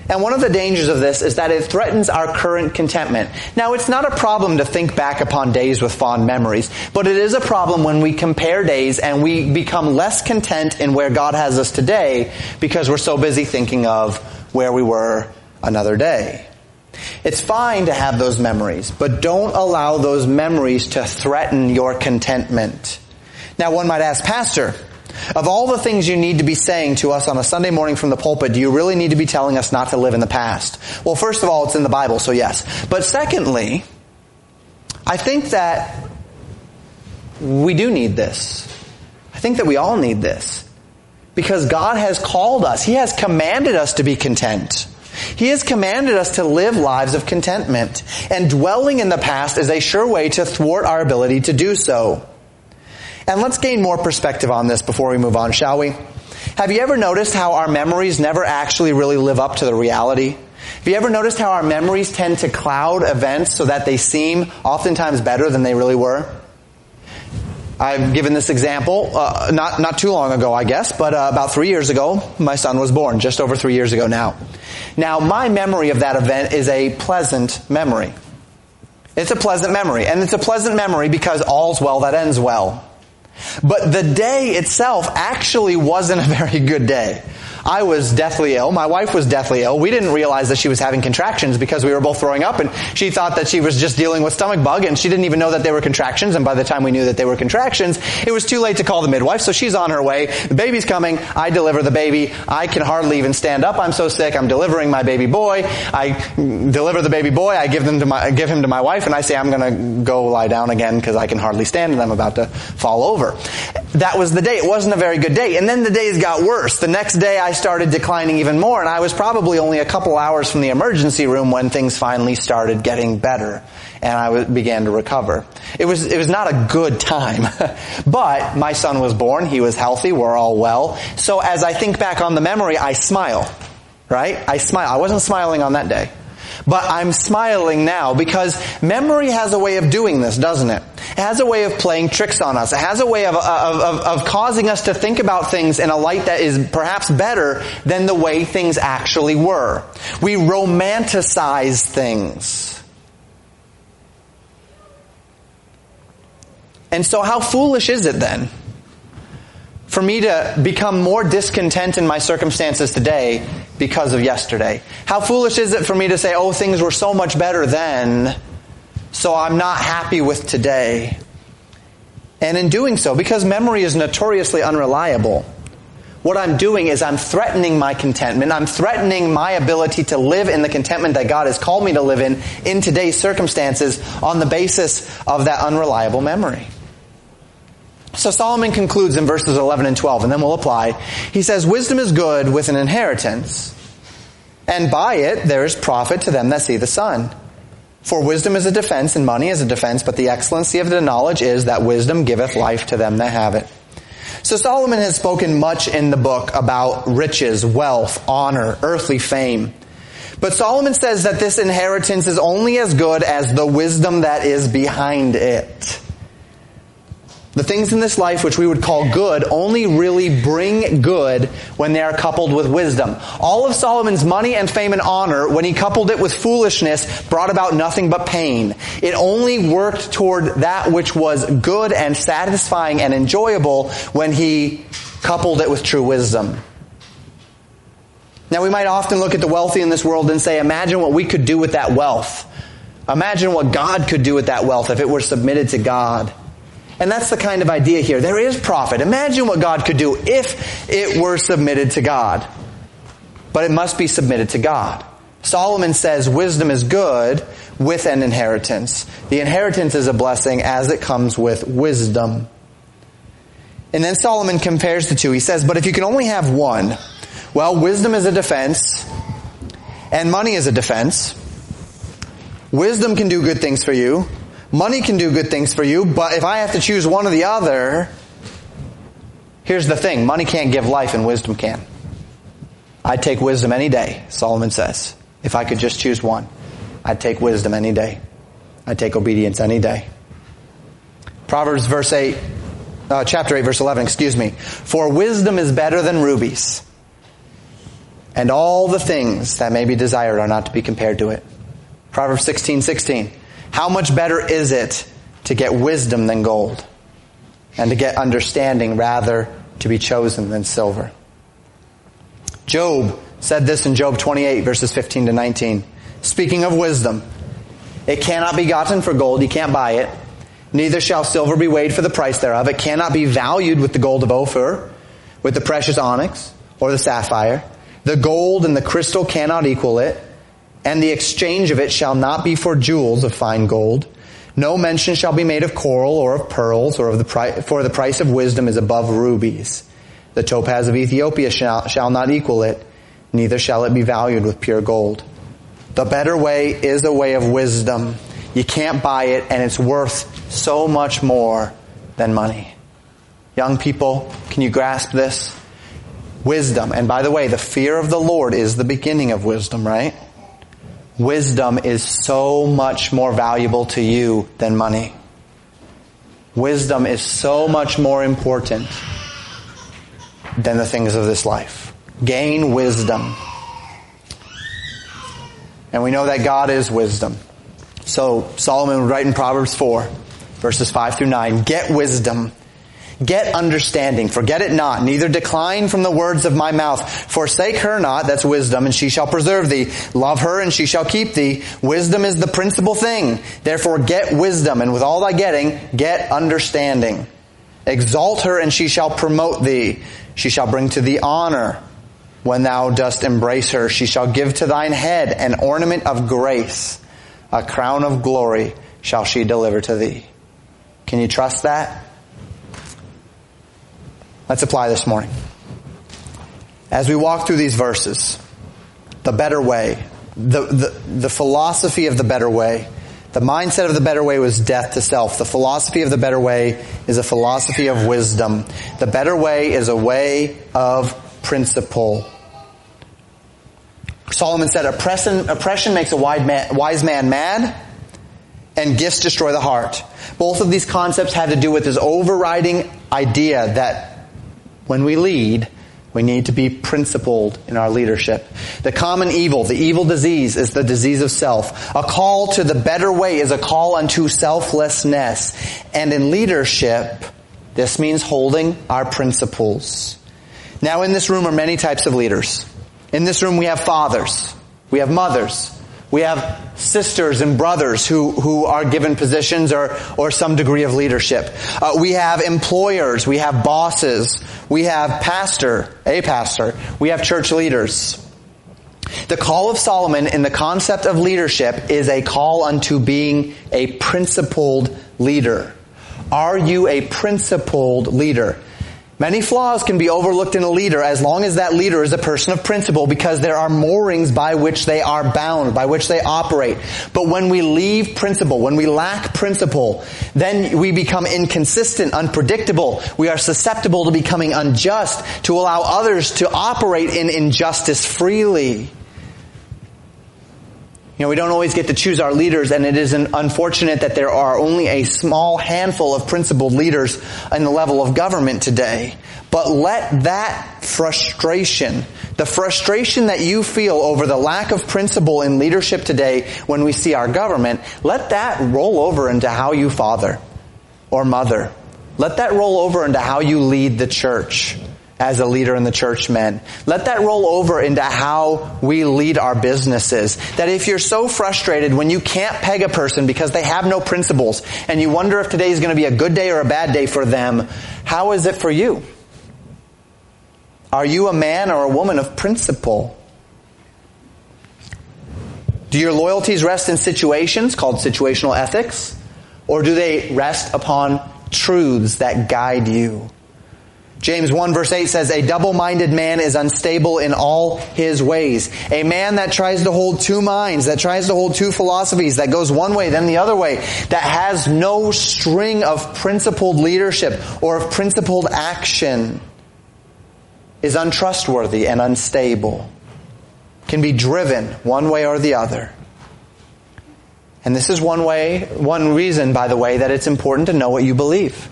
And one of the dangers of this is that it threatens our current contentment. Now, it's not a problem to think back upon days with fond memories, but it is a problem when we compare days and we become less content in where God has us today because we're so busy thinking of where we were another day. It's fine to have those memories, but don't allow those memories to threaten your contentment. Now, one might ask, Pastor, of all the things you need to be saying to us on a Sunday morning from the pulpit, do you really need to be telling us not to live in the past? Well, first of all, it's in the Bible, so yes. But secondly, I think that we do need this. I think that we all need this. Because God has called us. He has commanded us to be content. He has commanded us to live lives of contentment. And dwelling in the past is a sure way to thwart our ability to do so. And let's gain more perspective on this before we move on, shall we? Have you ever noticed how our memories never actually really live up to the reality? Have you ever noticed how our memories tend to cloud events so that they seem oftentimes better than they really were? I've given this example uh, not not too long ago, I guess, but uh, about three years ago, my son was born. Just over three years ago now. Now, my memory of that event is a pleasant memory. It's a pleasant memory, and it's a pleasant memory because all's well that ends well. But the day itself actually wasn't a very good day. I was deathly ill. My wife was deathly ill. We didn't realize that she was having contractions because we were both throwing up and she thought that she was just dealing with stomach bug and she didn't even know that they were contractions and by the time we knew that they were contractions, it was too late to call the midwife so she's on her way. The baby's coming. I deliver the baby. I can hardly even stand up. I'm so sick. I'm delivering my baby boy. I deliver the baby boy. I give them to my, give him to my wife and I say I'm gonna go lie down again because I can hardly stand and I'm about to fall over. That was the day. It wasn't a very good day. And then the days got worse. The next day I started declining even more, and I was probably only a couple hours from the emergency room when things finally started getting better, and I began to recover. It was, it was not a good time. but my son was born, he was healthy, we're all well. So as I think back on the memory, I smile. Right? I smile. I wasn't smiling on that day. But I'm smiling now because memory has a way of doing this, doesn't it? It has a way of playing tricks on us. It has a way of, of, of, of, causing us to think about things in a light that is perhaps better than the way things actually were. We romanticize things. And so how foolish is it then for me to become more discontent in my circumstances today because of yesterday? How foolish is it for me to say, oh, things were so much better then, so I'm not happy with today? And in doing so, because memory is notoriously unreliable, what I'm doing is I'm threatening my contentment. I'm threatening my ability to live in the contentment that God has called me to live in in today's circumstances on the basis of that unreliable memory. So Solomon concludes in verses 11 and 12, and then we'll apply. He says, Wisdom is good with an inheritance, and by it there is profit to them that see the sun. For wisdom is a defense, and money is a defense, but the excellency of the knowledge is that wisdom giveth life to them that have it. So Solomon has spoken much in the book about riches, wealth, honor, earthly fame. But Solomon says that this inheritance is only as good as the wisdom that is behind it. The things in this life which we would call good only really bring good when they are coupled with wisdom. All of Solomon's money and fame and honor, when he coupled it with foolishness, brought about nothing but pain. It only worked toward that which was good and satisfying and enjoyable when he coupled it with true wisdom. Now we might often look at the wealthy in this world and say, imagine what we could do with that wealth. Imagine what God could do with that wealth if it were submitted to God. And that's the kind of idea here. There is profit. Imagine what God could do if it were submitted to God. But it must be submitted to God. Solomon says wisdom is good with an inheritance. The inheritance is a blessing as it comes with wisdom. And then Solomon compares the two. He says, but if you can only have one, well, wisdom is a defense and money is a defense. Wisdom can do good things for you. Money can do good things for you, but if I have to choose one or the other, here's the thing. Money can't give life and wisdom can. I'd take wisdom any day, Solomon says. If I could just choose one, I'd take wisdom any day. I'd take obedience any day. Proverbs verse 8, uh, chapter 8 verse 11, excuse me. For wisdom is better than rubies, and all the things that may be desired are not to be compared to it. Proverbs 16, 16. How much better is it to get wisdom than gold? And to get understanding rather to be chosen than silver? Job said this in Job 28 verses 15 to 19. Speaking of wisdom, it cannot be gotten for gold, you can't buy it. Neither shall silver be weighed for the price thereof. It cannot be valued with the gold of Ophir, with the precious onyx, or the sapphire. The gold and the crystal cannot equal it and the exchange of it shall not be for jewels of fine gold. No mention shall be made of coral or of pearls or of the price, for the price of wisdom is above rubies. The topaz of Ethiopia shall, shall not equal it, neither shall it be valued with pure gold. The better way is a way of wisdom. You can't buy it and it's worth so much more than money. Young people, can you grasp this? Wisdom. And by the way, the fear of the Lord is the beginning of wisdom, right? Wisdom is so much more valuable to you than money. Wisdom is so much more important than the things of this life. Gain wisdom. And we know that God is wisdom. So Solomon would write in Proverbs 4, verses 5 through 9, get wisdom Get understanding. Forget it not. Neither decline from the words of my mouth. Forsake her not. That's wisdom and she shall preserve thee. Love her and she shall keep thee. Wisdom is the principal thing. Therefore get wisdom and with all thy getting, get understanding. Exalt her and she shall promote thee. She shall bring to thee honor when thou dost embrace her. She shall give to thine head an ornament of grace. A crown of glory shall she deliver to thee. Can you trust that? Let's apply this morning. As we walk through these verses, the better way, the, the, the philosophy of the better way, the mindset of the better way was death to self. The philosophy of the better way is a philosophy of wisdom. The better way is a way of principle. Solomon said, oppression, oppression makes a wise man mad, and gifts destroy the heart. Both of these concepts have to do with this overriding idea that when we lead, we need to be principled in our leadership. The common evil, the evil disease is the disease of self. A call to the better way is a call unto selflessness. And in leadership, this means holding our principles. Now in this room are many types of leaders. In this room we have fathers. We have mothers. We have sisters and brothers who, who are given positions or, or some degree of leadership. Uh, we have employers. We have bosses. We have pastor, a pastor. We have church leaders. The call of Solomon in the concept of leadership is a call unto being a principled leader. Are you a principled leader? Many flaws can be overlooked in a leader as long as that leader is a person of principle because there are moorings by which they are bound, by which they operate. But when we leave principle, when we lack principle, then we become inconsistent, unpredictable. We are susceptible to becoming unjust, to allow others to operate in injustice freely. You know, we don't always get to choose our leaders, and it is unfortunate that there are only a small handful of principled leaders in the level of government today. But let that frustration, the frustration that you feel over the lack of principle in leadership today when we see our government, let that roll over into how you father or mother. Let that roll over into how you lead the church as a leader in the church men. Let that roll over into how we lead our businesses. That if you're so frustrated when you can't peg a person because they have no principles and you wonder if today is going to be a good day or a bad day for them, how is it for you? Are you a man or a woman of principle? Do your loyalties rest in situations called situational ethics? Or do they rest upon truths that guide you? James 1 verse 8 says, A double-minded man is unstable in all his ways. A man that tries to hold two minds, that tries to hold two philosophies, that goes one way, then the other way, that has no string of principled leadership or of principled action, is untrustworthy and unstable. Can be driven one way or the other. And this is one way, one reason, by the way, that it's important to know what you believe.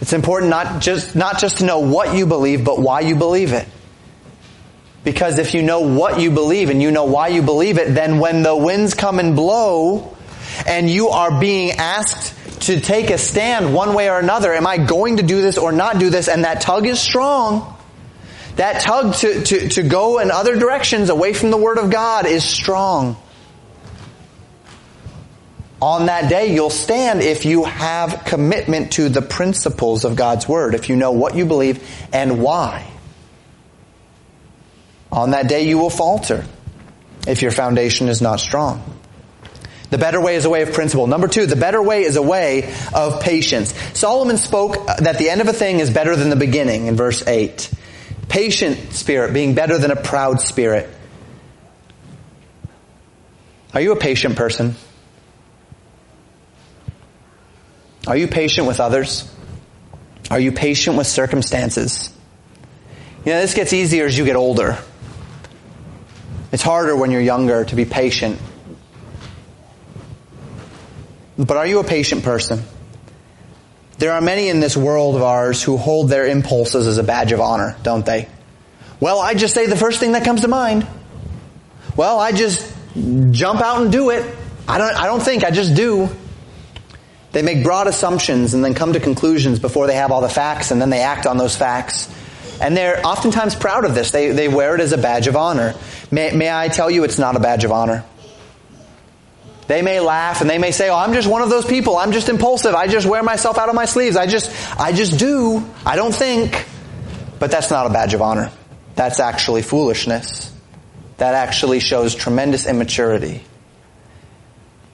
It's important not just, not just to know what you believe, but why you believe it. Because if you know what you believe and you know why you believe it, then when the winds come and blow and you are being asked to take a stand one way or another, am I going to do this or not do this? And that tug is strong. That tug to, to, to go in other directions away from the Word of God is strong. On that day, you'll stand if you have commitment to the principles of God's Word, if you know what you believe and why. On that day, you will falter if your foundation is not strong. The better way is a way of principle. Number two, the better way is a way of patience. Solomon spoke that the end of a thing is better than the beginning in verse 8. Patient spirit being better than a proud spirit. Are you a patient person? Are you patient with others? Are you patient with circumstances? You know, this gets easier as you get older. It's harder when you're younger to be patient. But are you a patient person? There are many in this world of ours who hold their impulses as a badge of honor, don't they? Well, I just say the first thing that comes to mind. Well, I just jump out and do it. I don't, I don't think, I just do. They make broad assumptions and then come to conclusions before they have all the facts and then they act on those facts. And they're oftentimes proud of this. They, they wear it as a badge of honor. May, may I tell you it's not a badge of honor? They may laugh and they may say, "Oh, I'm just one of those people. I'm just impulsive. I just wear myself out of my sleeves. I just I just do. I don't think." But that's not a badge of honor. That's actually foolishness. That actually shows tremendous immaturity.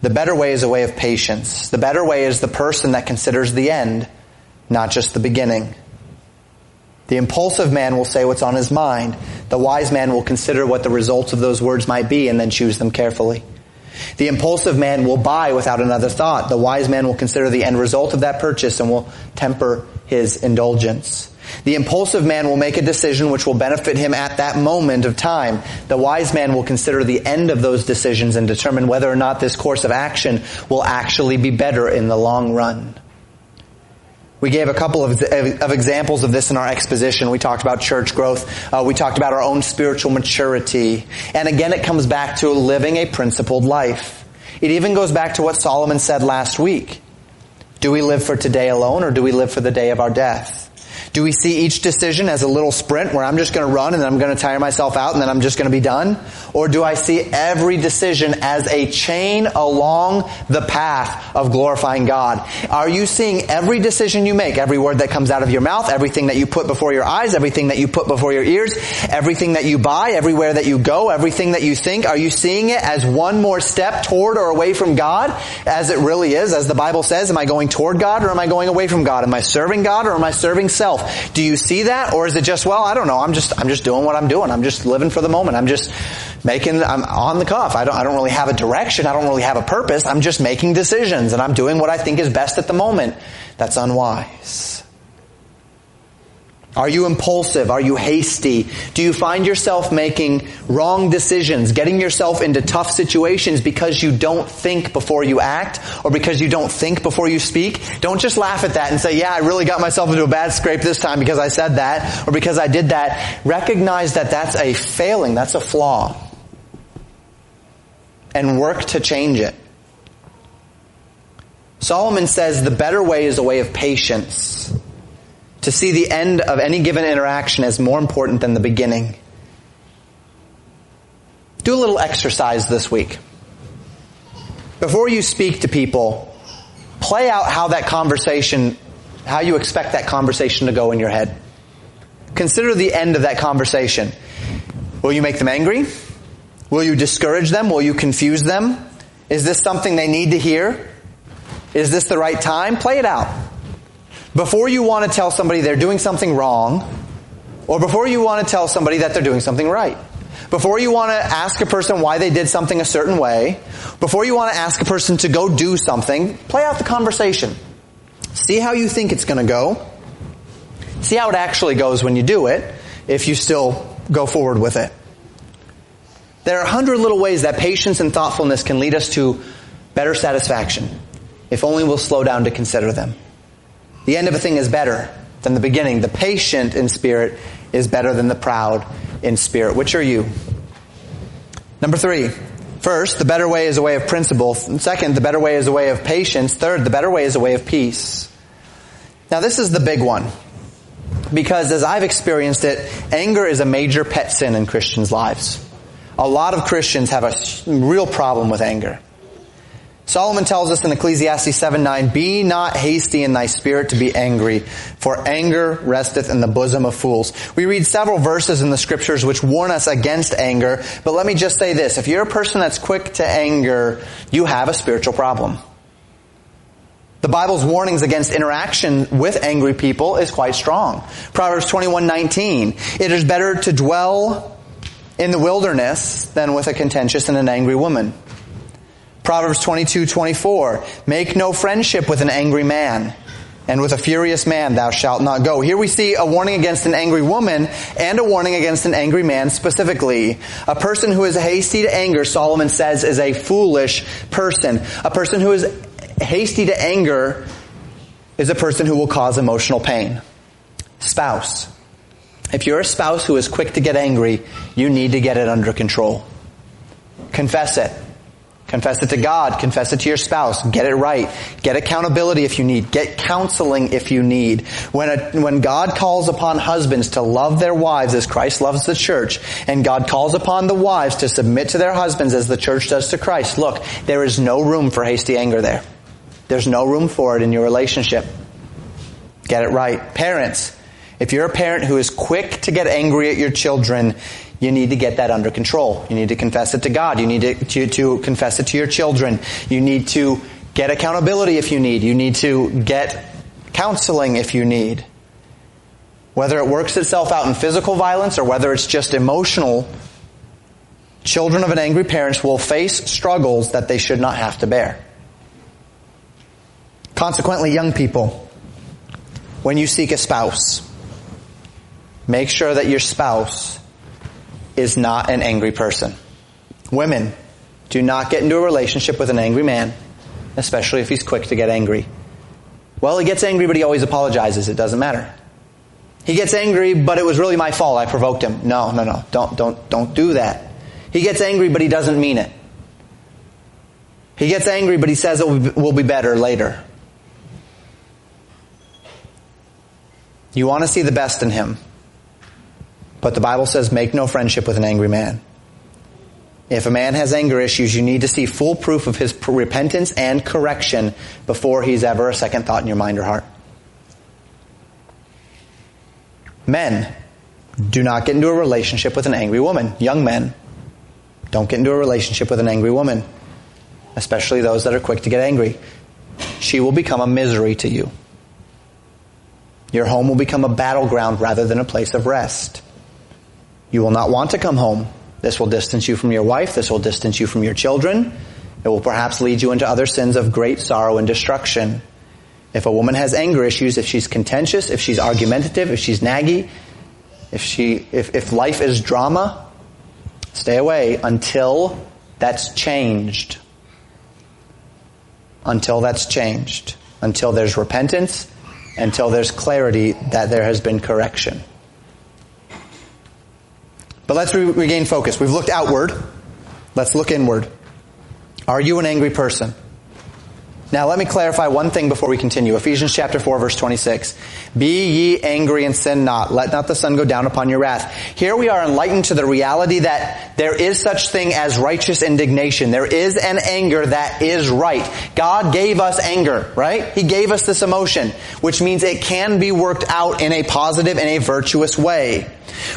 The better way is a way of patience. The better way is the person that considers the end, not just the beginning. The impulsive man will say what's on his mind. The wise man will consider what the results of those words might be and then choose them carefully. The impulsive man will buy without another thought. The wise man will consider the end result of that purchase and will temper his indulgence. The impulsive man will make a decision which will benefit him at that moment of time. The wise man will consider the end of those decisions and determine whether or not this course of action will actually be better in the long run. We gave a couple of, of, examples of this in our exposition. We talked about church growth. Uh, we talked about our own spiritual maturity. And again, it comes back to living a principled life. It even goes back to what Solomon said last week. Do we live for today alone or do we live for the day of our death? Do we see each decision as a little sprint where I'm just going to run and then I'm going to tire myself out and then I'm just going to be done? Or do I see every decision as a chain along the path of glorifying God? Are you seeing every decision you make, every word that comes out of your mouth, everything that you put before your eyes, everything that you put before your ears, everything that you buy, everywhere that you go, everything that you think, are you seeing it as one more step toward or away from God as it really is? As the Bible says, am I going toward God or am I going away from God? Am I serving God or am I serving self? Do you see that? Or is it just, well, I don't know, I'm just, I'm just doing what I'm doing. I'm just living for the moment. I'm just making, I'm on the cuff. I don't, I don't really have a direction. I don't really have a purpose. I'm just making decisions and I'm doing what I think is best at the moment. That's unwise. Are you impulsive? Are you hasty? Do you find yourself making wrong decisions, getting yourself into tough situations because you don't think before you act or because you don't think before you speak? Don't just laugh at that and say, yeah, I really got myself into a bad scrape this time because I said that or because I did that. Recognize that that's a failing. That's a flaw. And work to change it. Solomon says the better way is a way of patience to see the end of any given interaction as more important than the beginning. Do a little exercise this week. Before you speak to people, play out how that conversation, how you expect that conversation to go in your head. Consider the end of that conversation. Will you make them angry? Will you discourage them? Will you confuse them? Is this something they need to hear? Is this the right time? Play it out. Before you want to tell somebody they're doing something wrong, or before you want to tell somebody that they're doing something right, before you want to ask a person why they did something a certain way, before you want to ask a person to go do something, play out the conversation. See how you think it's going to go. See how it actually goes when you do it, if you still go forward with it. There are a hundred little ways that patience and thoughtfulness can lead us to better satisfaction, if only we'll slow down to consider them. The end of a thing is better than the beginning. The patient in spirit is better than the proud in spirit. Which are you? Number three. First, the better way is a way of principle. Second, the better way is a way of patience. Third, the better way is a way of peace. Now this is the big one. Because as I've experienced it, anger is a major pet sin in Christians' lives. A lot of Christians have a real problem with anger. Solomon tells us in Ecclesiastes 7 9, Be not hasty in thy spirit to be angry, for anger resteth in the bosom of fools. We read several verses in the scriptures which warn us against anger, but let me just say this. If you're a person that's quick to anger, you have a spiritual problem. The Bible's warnings against interaction with angry people is quite strong. Proverbs 21:19, it is better to dwell in the wilderness than with a contentious and an angry woman. Proverbs 22, 24. Make no friendship with an angry man. and with a furious man thou shalt not go. Here we see a warning against an angry woman and a warning against an angry man specifically. A person who is hasty to anger, Solomon says, is a foolish person. A person who is hasty to anger is a person who will cause emotional pain. Spouse. If you're a spouse who is quick to get angry, you need to get it under control. Confess it. Confess it to God. Confess it to your spouse. Get it right. Get accountability if you need. Get counseling if you need. When, a, when God calls upon husbands to love their wives as Christ loves the church, and God calls upon the wives to submit to their husbands as the church does to Christ, look, there is no room for hasty anger there. There's no room for it in your relationship. Get it right. Parents, if you're a parent who is quick to get angry at your children, you need to get that under control. You need to confess it to God. You need to, to, to confess it to your children. You need to get accountability if you need. You need to get counseling if you need. Whether it works itself out in physical violence or whether it's just emotional, children of an angry parent will face struggles that they should not have to bear. Consequently, young people, when you seek a spouse, make sure that your spouse is not an angry person. Women, do not get into a relationship with an angry man, especially if he's quick to get angry. Well, he gets angry, but he always apologizes. It doesn't matter. He gets angry, but it was really my fault. I provoked him. No, no, no. Don't, don't, don't do that. He gets angry, but he doesn't mean it. He gets angry, but he says it will be better later. You want to see the best in him. But the Bible says make no friendship with an angry man. If a man has anger issues, you need to see full proof of his repentance and correction before he's ever a second thought in your mind or heart. Men, do not get into a relationship with an angry woman. Young men, don't get into a relationship with an angry woman, especially those that are quick to get angry. She will become a misery to you. Your home will become a battleground rather than a place of rest. You will not want to come home. This will distance you from your wife. This will distance you from your children. It will perhaps lead you into other sins of great sorrow and destruction. If a woman has anger issues, if she's contentious, if she's argumentative, if she's naggy, if she, if, if life is drama, stay away until that's changed. Until that's changed. Until there's repentance, until there's clarity that there has been correction. But let's re- regain focus. We've looked outward. Let's look inward. Are you an angry person? Now let me clarify one thing before we continue. Ephesians chapter 4 verse 26. Be ye angry and sin not. Let not the sun go down upon your wrath. Here we are enlightened to the reality that there is such thing as righteous indignation. There is an anger that is right. God gave us anger, right? He gave us this emotion, which means it can be worked out in a positive and a virtuous way.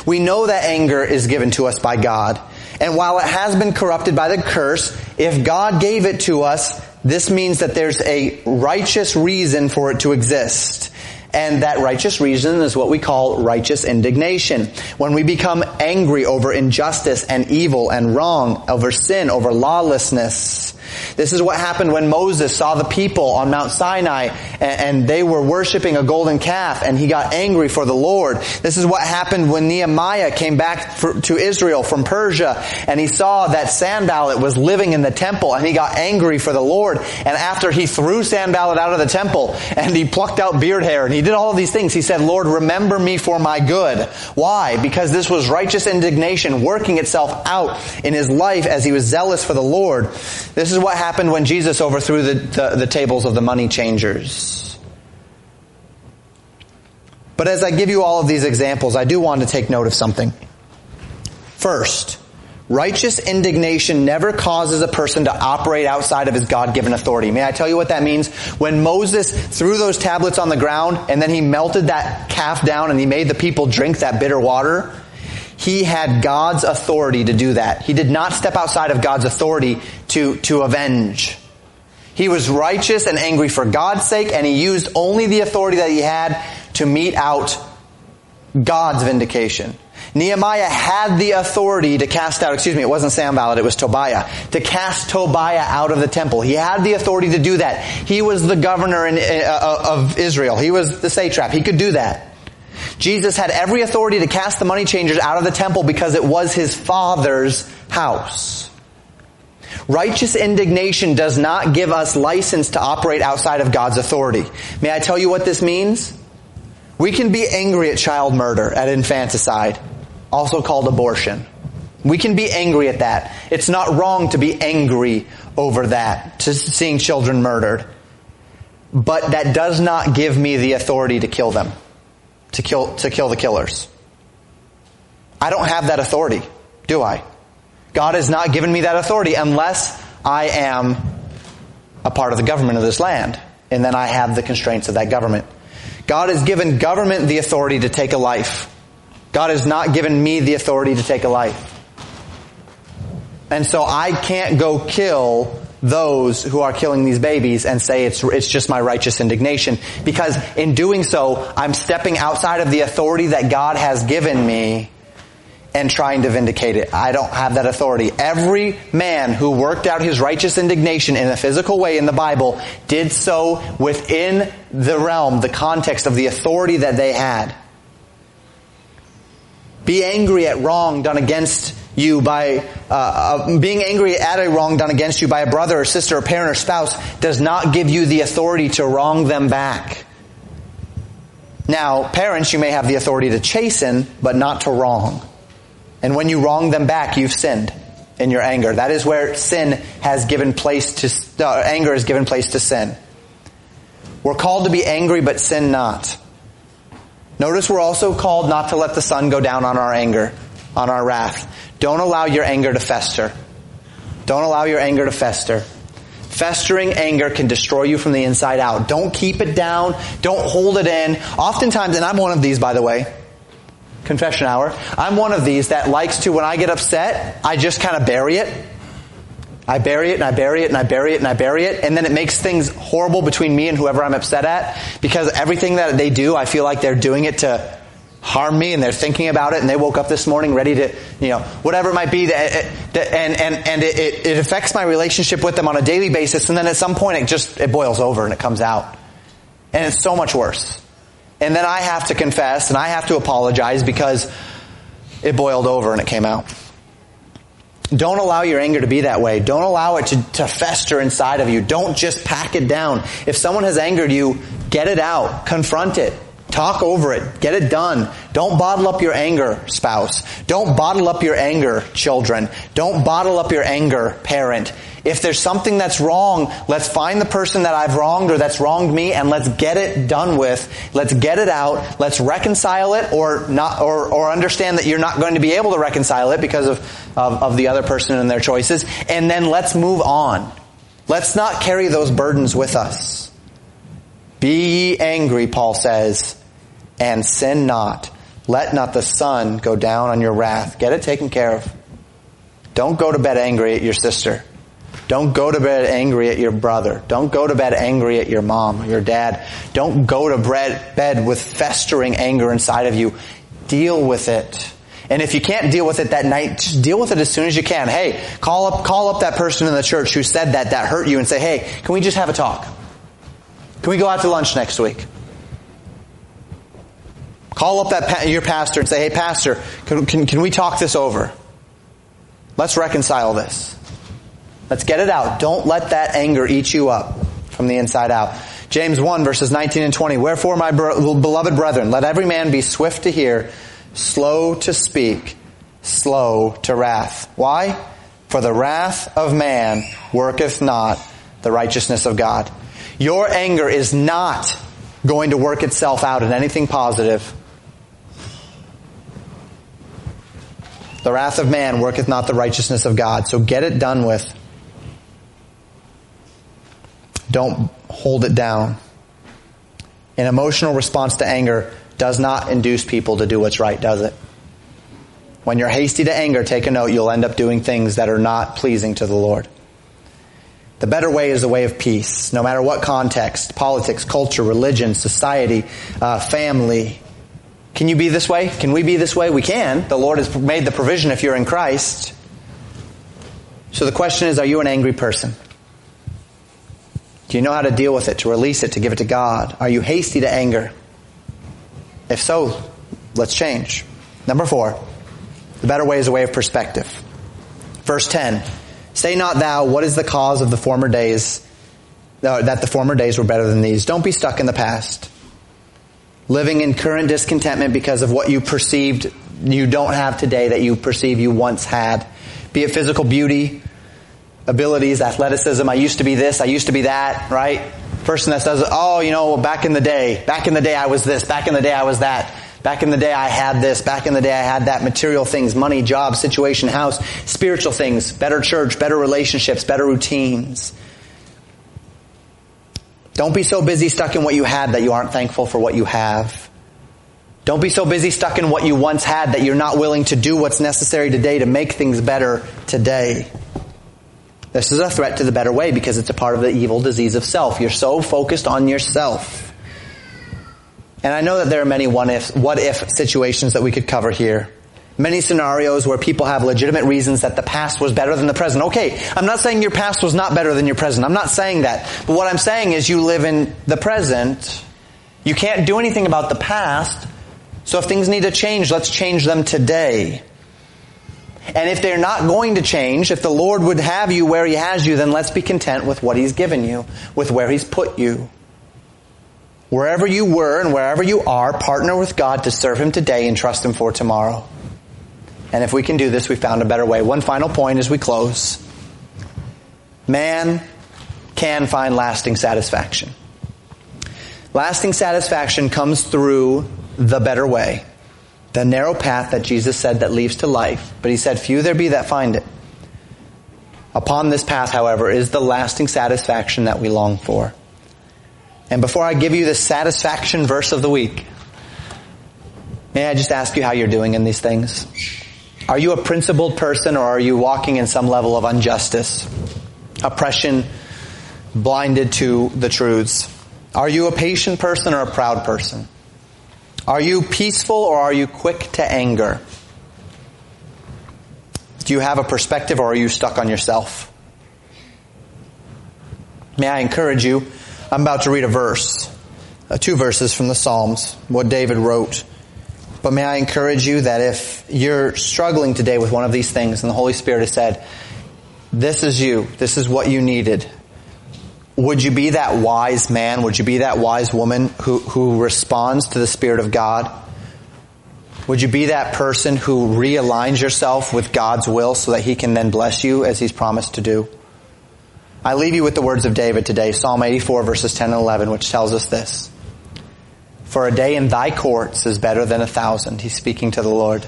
We know that anger is given to us by God. And while it has been corrupted by the curse, if God gave it to us, this means that there's a righteous reason for it to exist. And that righteous reason is what we call righteous indignation. When we become angry over injustice and evil and wrong, over sin, over lawlessness, this is what happened when Moses saw the people on Mount Sinai and they were worshiping a golden calf and he got angry for the Lord. This is what happened when Nehemiah came back to Israel from Persia and he saw that Sanballat was living in the temple and he got angry for the Lord. And after he threw Sanballat out of the temple and he plucked out beard hair and he did all of these things, he said, Lord, remember me for my good. Why? Because this was righteous indignation working itself out in his life as he was zealous for the Lord. This is what happened when Jesus overthrew the, the, the tables of the money changers. But as I give you all of these examples, I do want to take note of something. First, righteous indignation never causes a person to operate outside of his God-given authority. May I tell you what that means? When Moses threw those tablets on the ground and then he melted that calf down and he made the people drink that bitter water, he had God's authority to do that. He did not step outside of God's authority to, to avenge. He was righteous and angry for God's sake, and he used only the authority that he had to mete out God's vindication. Nehemiah had the authority to cast out, excuse me, it wasn't Sanballat, it was Tobiah, to cast Tobiah out of the temple. He had the authority to do that. He was the governor in, uh, of Israel. He was the satrap. He could do that. Jesus had every authority to cast the money changers out of the temple because it was his father's house. Righteous indignation does not give us license to operate outside of God's authority. May I tell you what this means? We can be angry at child murder, at infanticide, also called abortion. We can be angry at that. It's not wrong to be angry over that, to seeing children murdered. But that does not give me the authority to kill them to kill, to kill the killers. I don't have that authority, do I? God has not given me that authority unless I am a part of the government of this land. And then I have the constraints of that government. God has given government the authority to take a life. God has not given me the authority to take a life. And so I can't go kill those who are killing these babies and say it's, it's just my righteous indignation. Because in doing so, I'm stepping outside of the authority that God has given me and trying to vindicate it. I don't have that authority. Every man who worked out his righteous indignation in a physical way in the Bible did so within the realm, the context of the authority that they had. Be angry at wrong done against you by uh, uh, being angry at a wrong done against you by a brother or sister or parent or spouse does not give you the authority to wrong them back. Now, parents, you may have the authority to chasten, but not to wrong. And when you wrong them back, you've sinned in your anger. That is where sin has given place to, uh, anger has given place to sin. We're called to be angry, but sin not. Notice we're also called not to let the sun go down on our anger, on our wrath. Don't allow your anger to fester. Don't allow your anger to fester. Festering anger can destroy you from the inside out. Don't keep it down. Don't hold it in. Oftentimes, and I'm one of these, by the way, confession hour, I'm one of these that likes to, when I get upset, I just kind of bury it. I bury it and I bury it and I bury it and I bury it. And then it makes things horrible between me and whoever I'm upset at because everything that they do, I feel like they're doing it to harm me and they're thinking about it and they woke up this morning ready to, you know, whatever it might be that, eh, that and, and, and it, it affects my relationship with them on a daily basis and then at some point it just, it boils over and it comes out. And it's so much worse. And then I have to confess and I have to apologize because it boiled over and it came out. Don't allow your anger to be that way. Don't allow it to, to fester inside of you. Don't just pack it down. If someone has angered you, get it out. Confront it. Talk over it. Get it done. Don't bottle up your anger, spouse. Don't bottle up your anger, children. Don't bottle up your anger, parent. If there's something that's wrong, let's find the person that I've wronged or that's wronged me and let's get it done with. Let's get it out. Let's reconcile it or not, or, or understand that you're not going to be able to reconcile it because of, of, of the other person and their choices. And then let's move on. Let's not carry those burdens with us. Be ye angry, Paul says, and sin not. Let not the sun go down on your wrath. Get it taken care of. Don't go to bed angry at your sister. Don't go to bed angry at your brother. Don't go to bed angry at your mom or your dad. Don't go to bed with festering anger inside of you. Deal with it. And if you can't deal with it that night, just deal with it as soon as you can. Hey, call up, call up that person in the church who said that, that hurt you and say, hey, can we just have a talk? Can we go out to lunch next week? Call up that your pastor and say, "Hey, pastor, can, can, can we talk this over? Let's reconcile this. Let's get it out. Don't let that anger eat you up from the inside out." James 1 verses 19 and 20. Wherefore, my beloved brethren, let every man be swift to hear, slow to speak, slow to wrath. Why? For the wrath of man worketh not the righteousness of God. Your anger is not going to work itself out in anything positive. The wrath of man worketh not the righteousness of God. So get it done with. Don't hold it down. An emotional response to anger does not induce people to do what's right, does it? When you're hasty to anger, take a note, you'll end up doing things that are not pleasing to the Lord. The better way is the way of peace, no matter what context, politics, culture, religion, society, uh, family, Can you be this way? Can we be this way? We can. The Lord has made the provision if you're in Christ. So the question is, are you an angry person? Do you know how to deal with it, to release it, to give it to God? Are you hasty to anger? If so, let's change. Number four, the better way is a way of perspective. Verse 10, say not thou, what is the cause of the former days, uh, that the former days were better than these? Don't be stuck in the past. Living in current discontentment because of what you perceived you don't have today that you perceive you once had. Be it physical beauty, abilities, athleticism. I used to be this, I used to be that, right? Person that says, oh, you know, back in the day, back in the day I was this, back in the day I was that. Back in the day I had this, back in the day I had that material things, money, job, situation, house, spiritual things, better church, better relationships, better routines. Don't be so busy stuck in what you had that you aren't thankful for what you have. Don't be so busy stuck in what you once had that you're not willing to do what's necessary today to make things better today. This is a threat to the better way because it's a part of the evil disease of self. You're so focused on yourself. And I know that there are many if, what if situations that we could cover here. Many scenarios where people have legitimate reasons that the past was better than the present. Okay, I'm not saying your past was not better than your present. I'm not saying that. But what I'm saying is you live in the present. You can't do anything about the past. So if things need to change, let's change them today. And if they're not going to change, if the Lord would have you where He has you, then let's be content with what He's given you, with where He's put you. Wherever you were and wherever you are, partner with God to serve Him today and trust Him for tomorrow. And if we can do this, we found a better way. One final point as we close. Man can find lasting satisfaction. Lasting satisfaction comes through the better way the narrow path that Jesus said that leads to life, but he said, few there be that find it. Upon this path, however, is the lasting satisfaction that we long for. And before I give you the satisfaction verse of the week, may I just ask you how you're doing in these things? Are you a principled person or are you walking in some level of injustice, oppression, blinded to the truths? Are you a patient person or a proud person? Are you peaceful or are you quick to anger? Do you have a perspective or are you stuck on yourself? May I encourage you? I'm about to read a verse, uh, two verses from the Psalms, what David wrote. But may I encourage you that if you're struggling today with one of these things and the Holy Spirit has said, this is you, this is what you needed, would you be that wise man? Would you be that wise woman who, who responds to the Spirit of God? Would you be that person who realigns yourself with God's will so that He can then bless you as He's promised to do? I leave you with the words of David today, Psalm 84 verses 10 and 11, which tells us this. For a day in thy courts is better than a thousand. He's speaking to the Lord.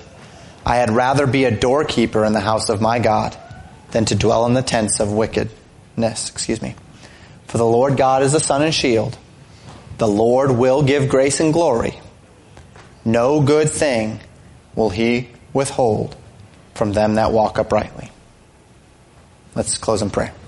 I had rather be a doorkeeper in the house of my God than to dwell in the tents of wickedness. Excuse me. For the Lord God is a sun and shield. The Lord will give grace and glory. No good thing will he withhold from them that walk uprightly. Let's close in prayer.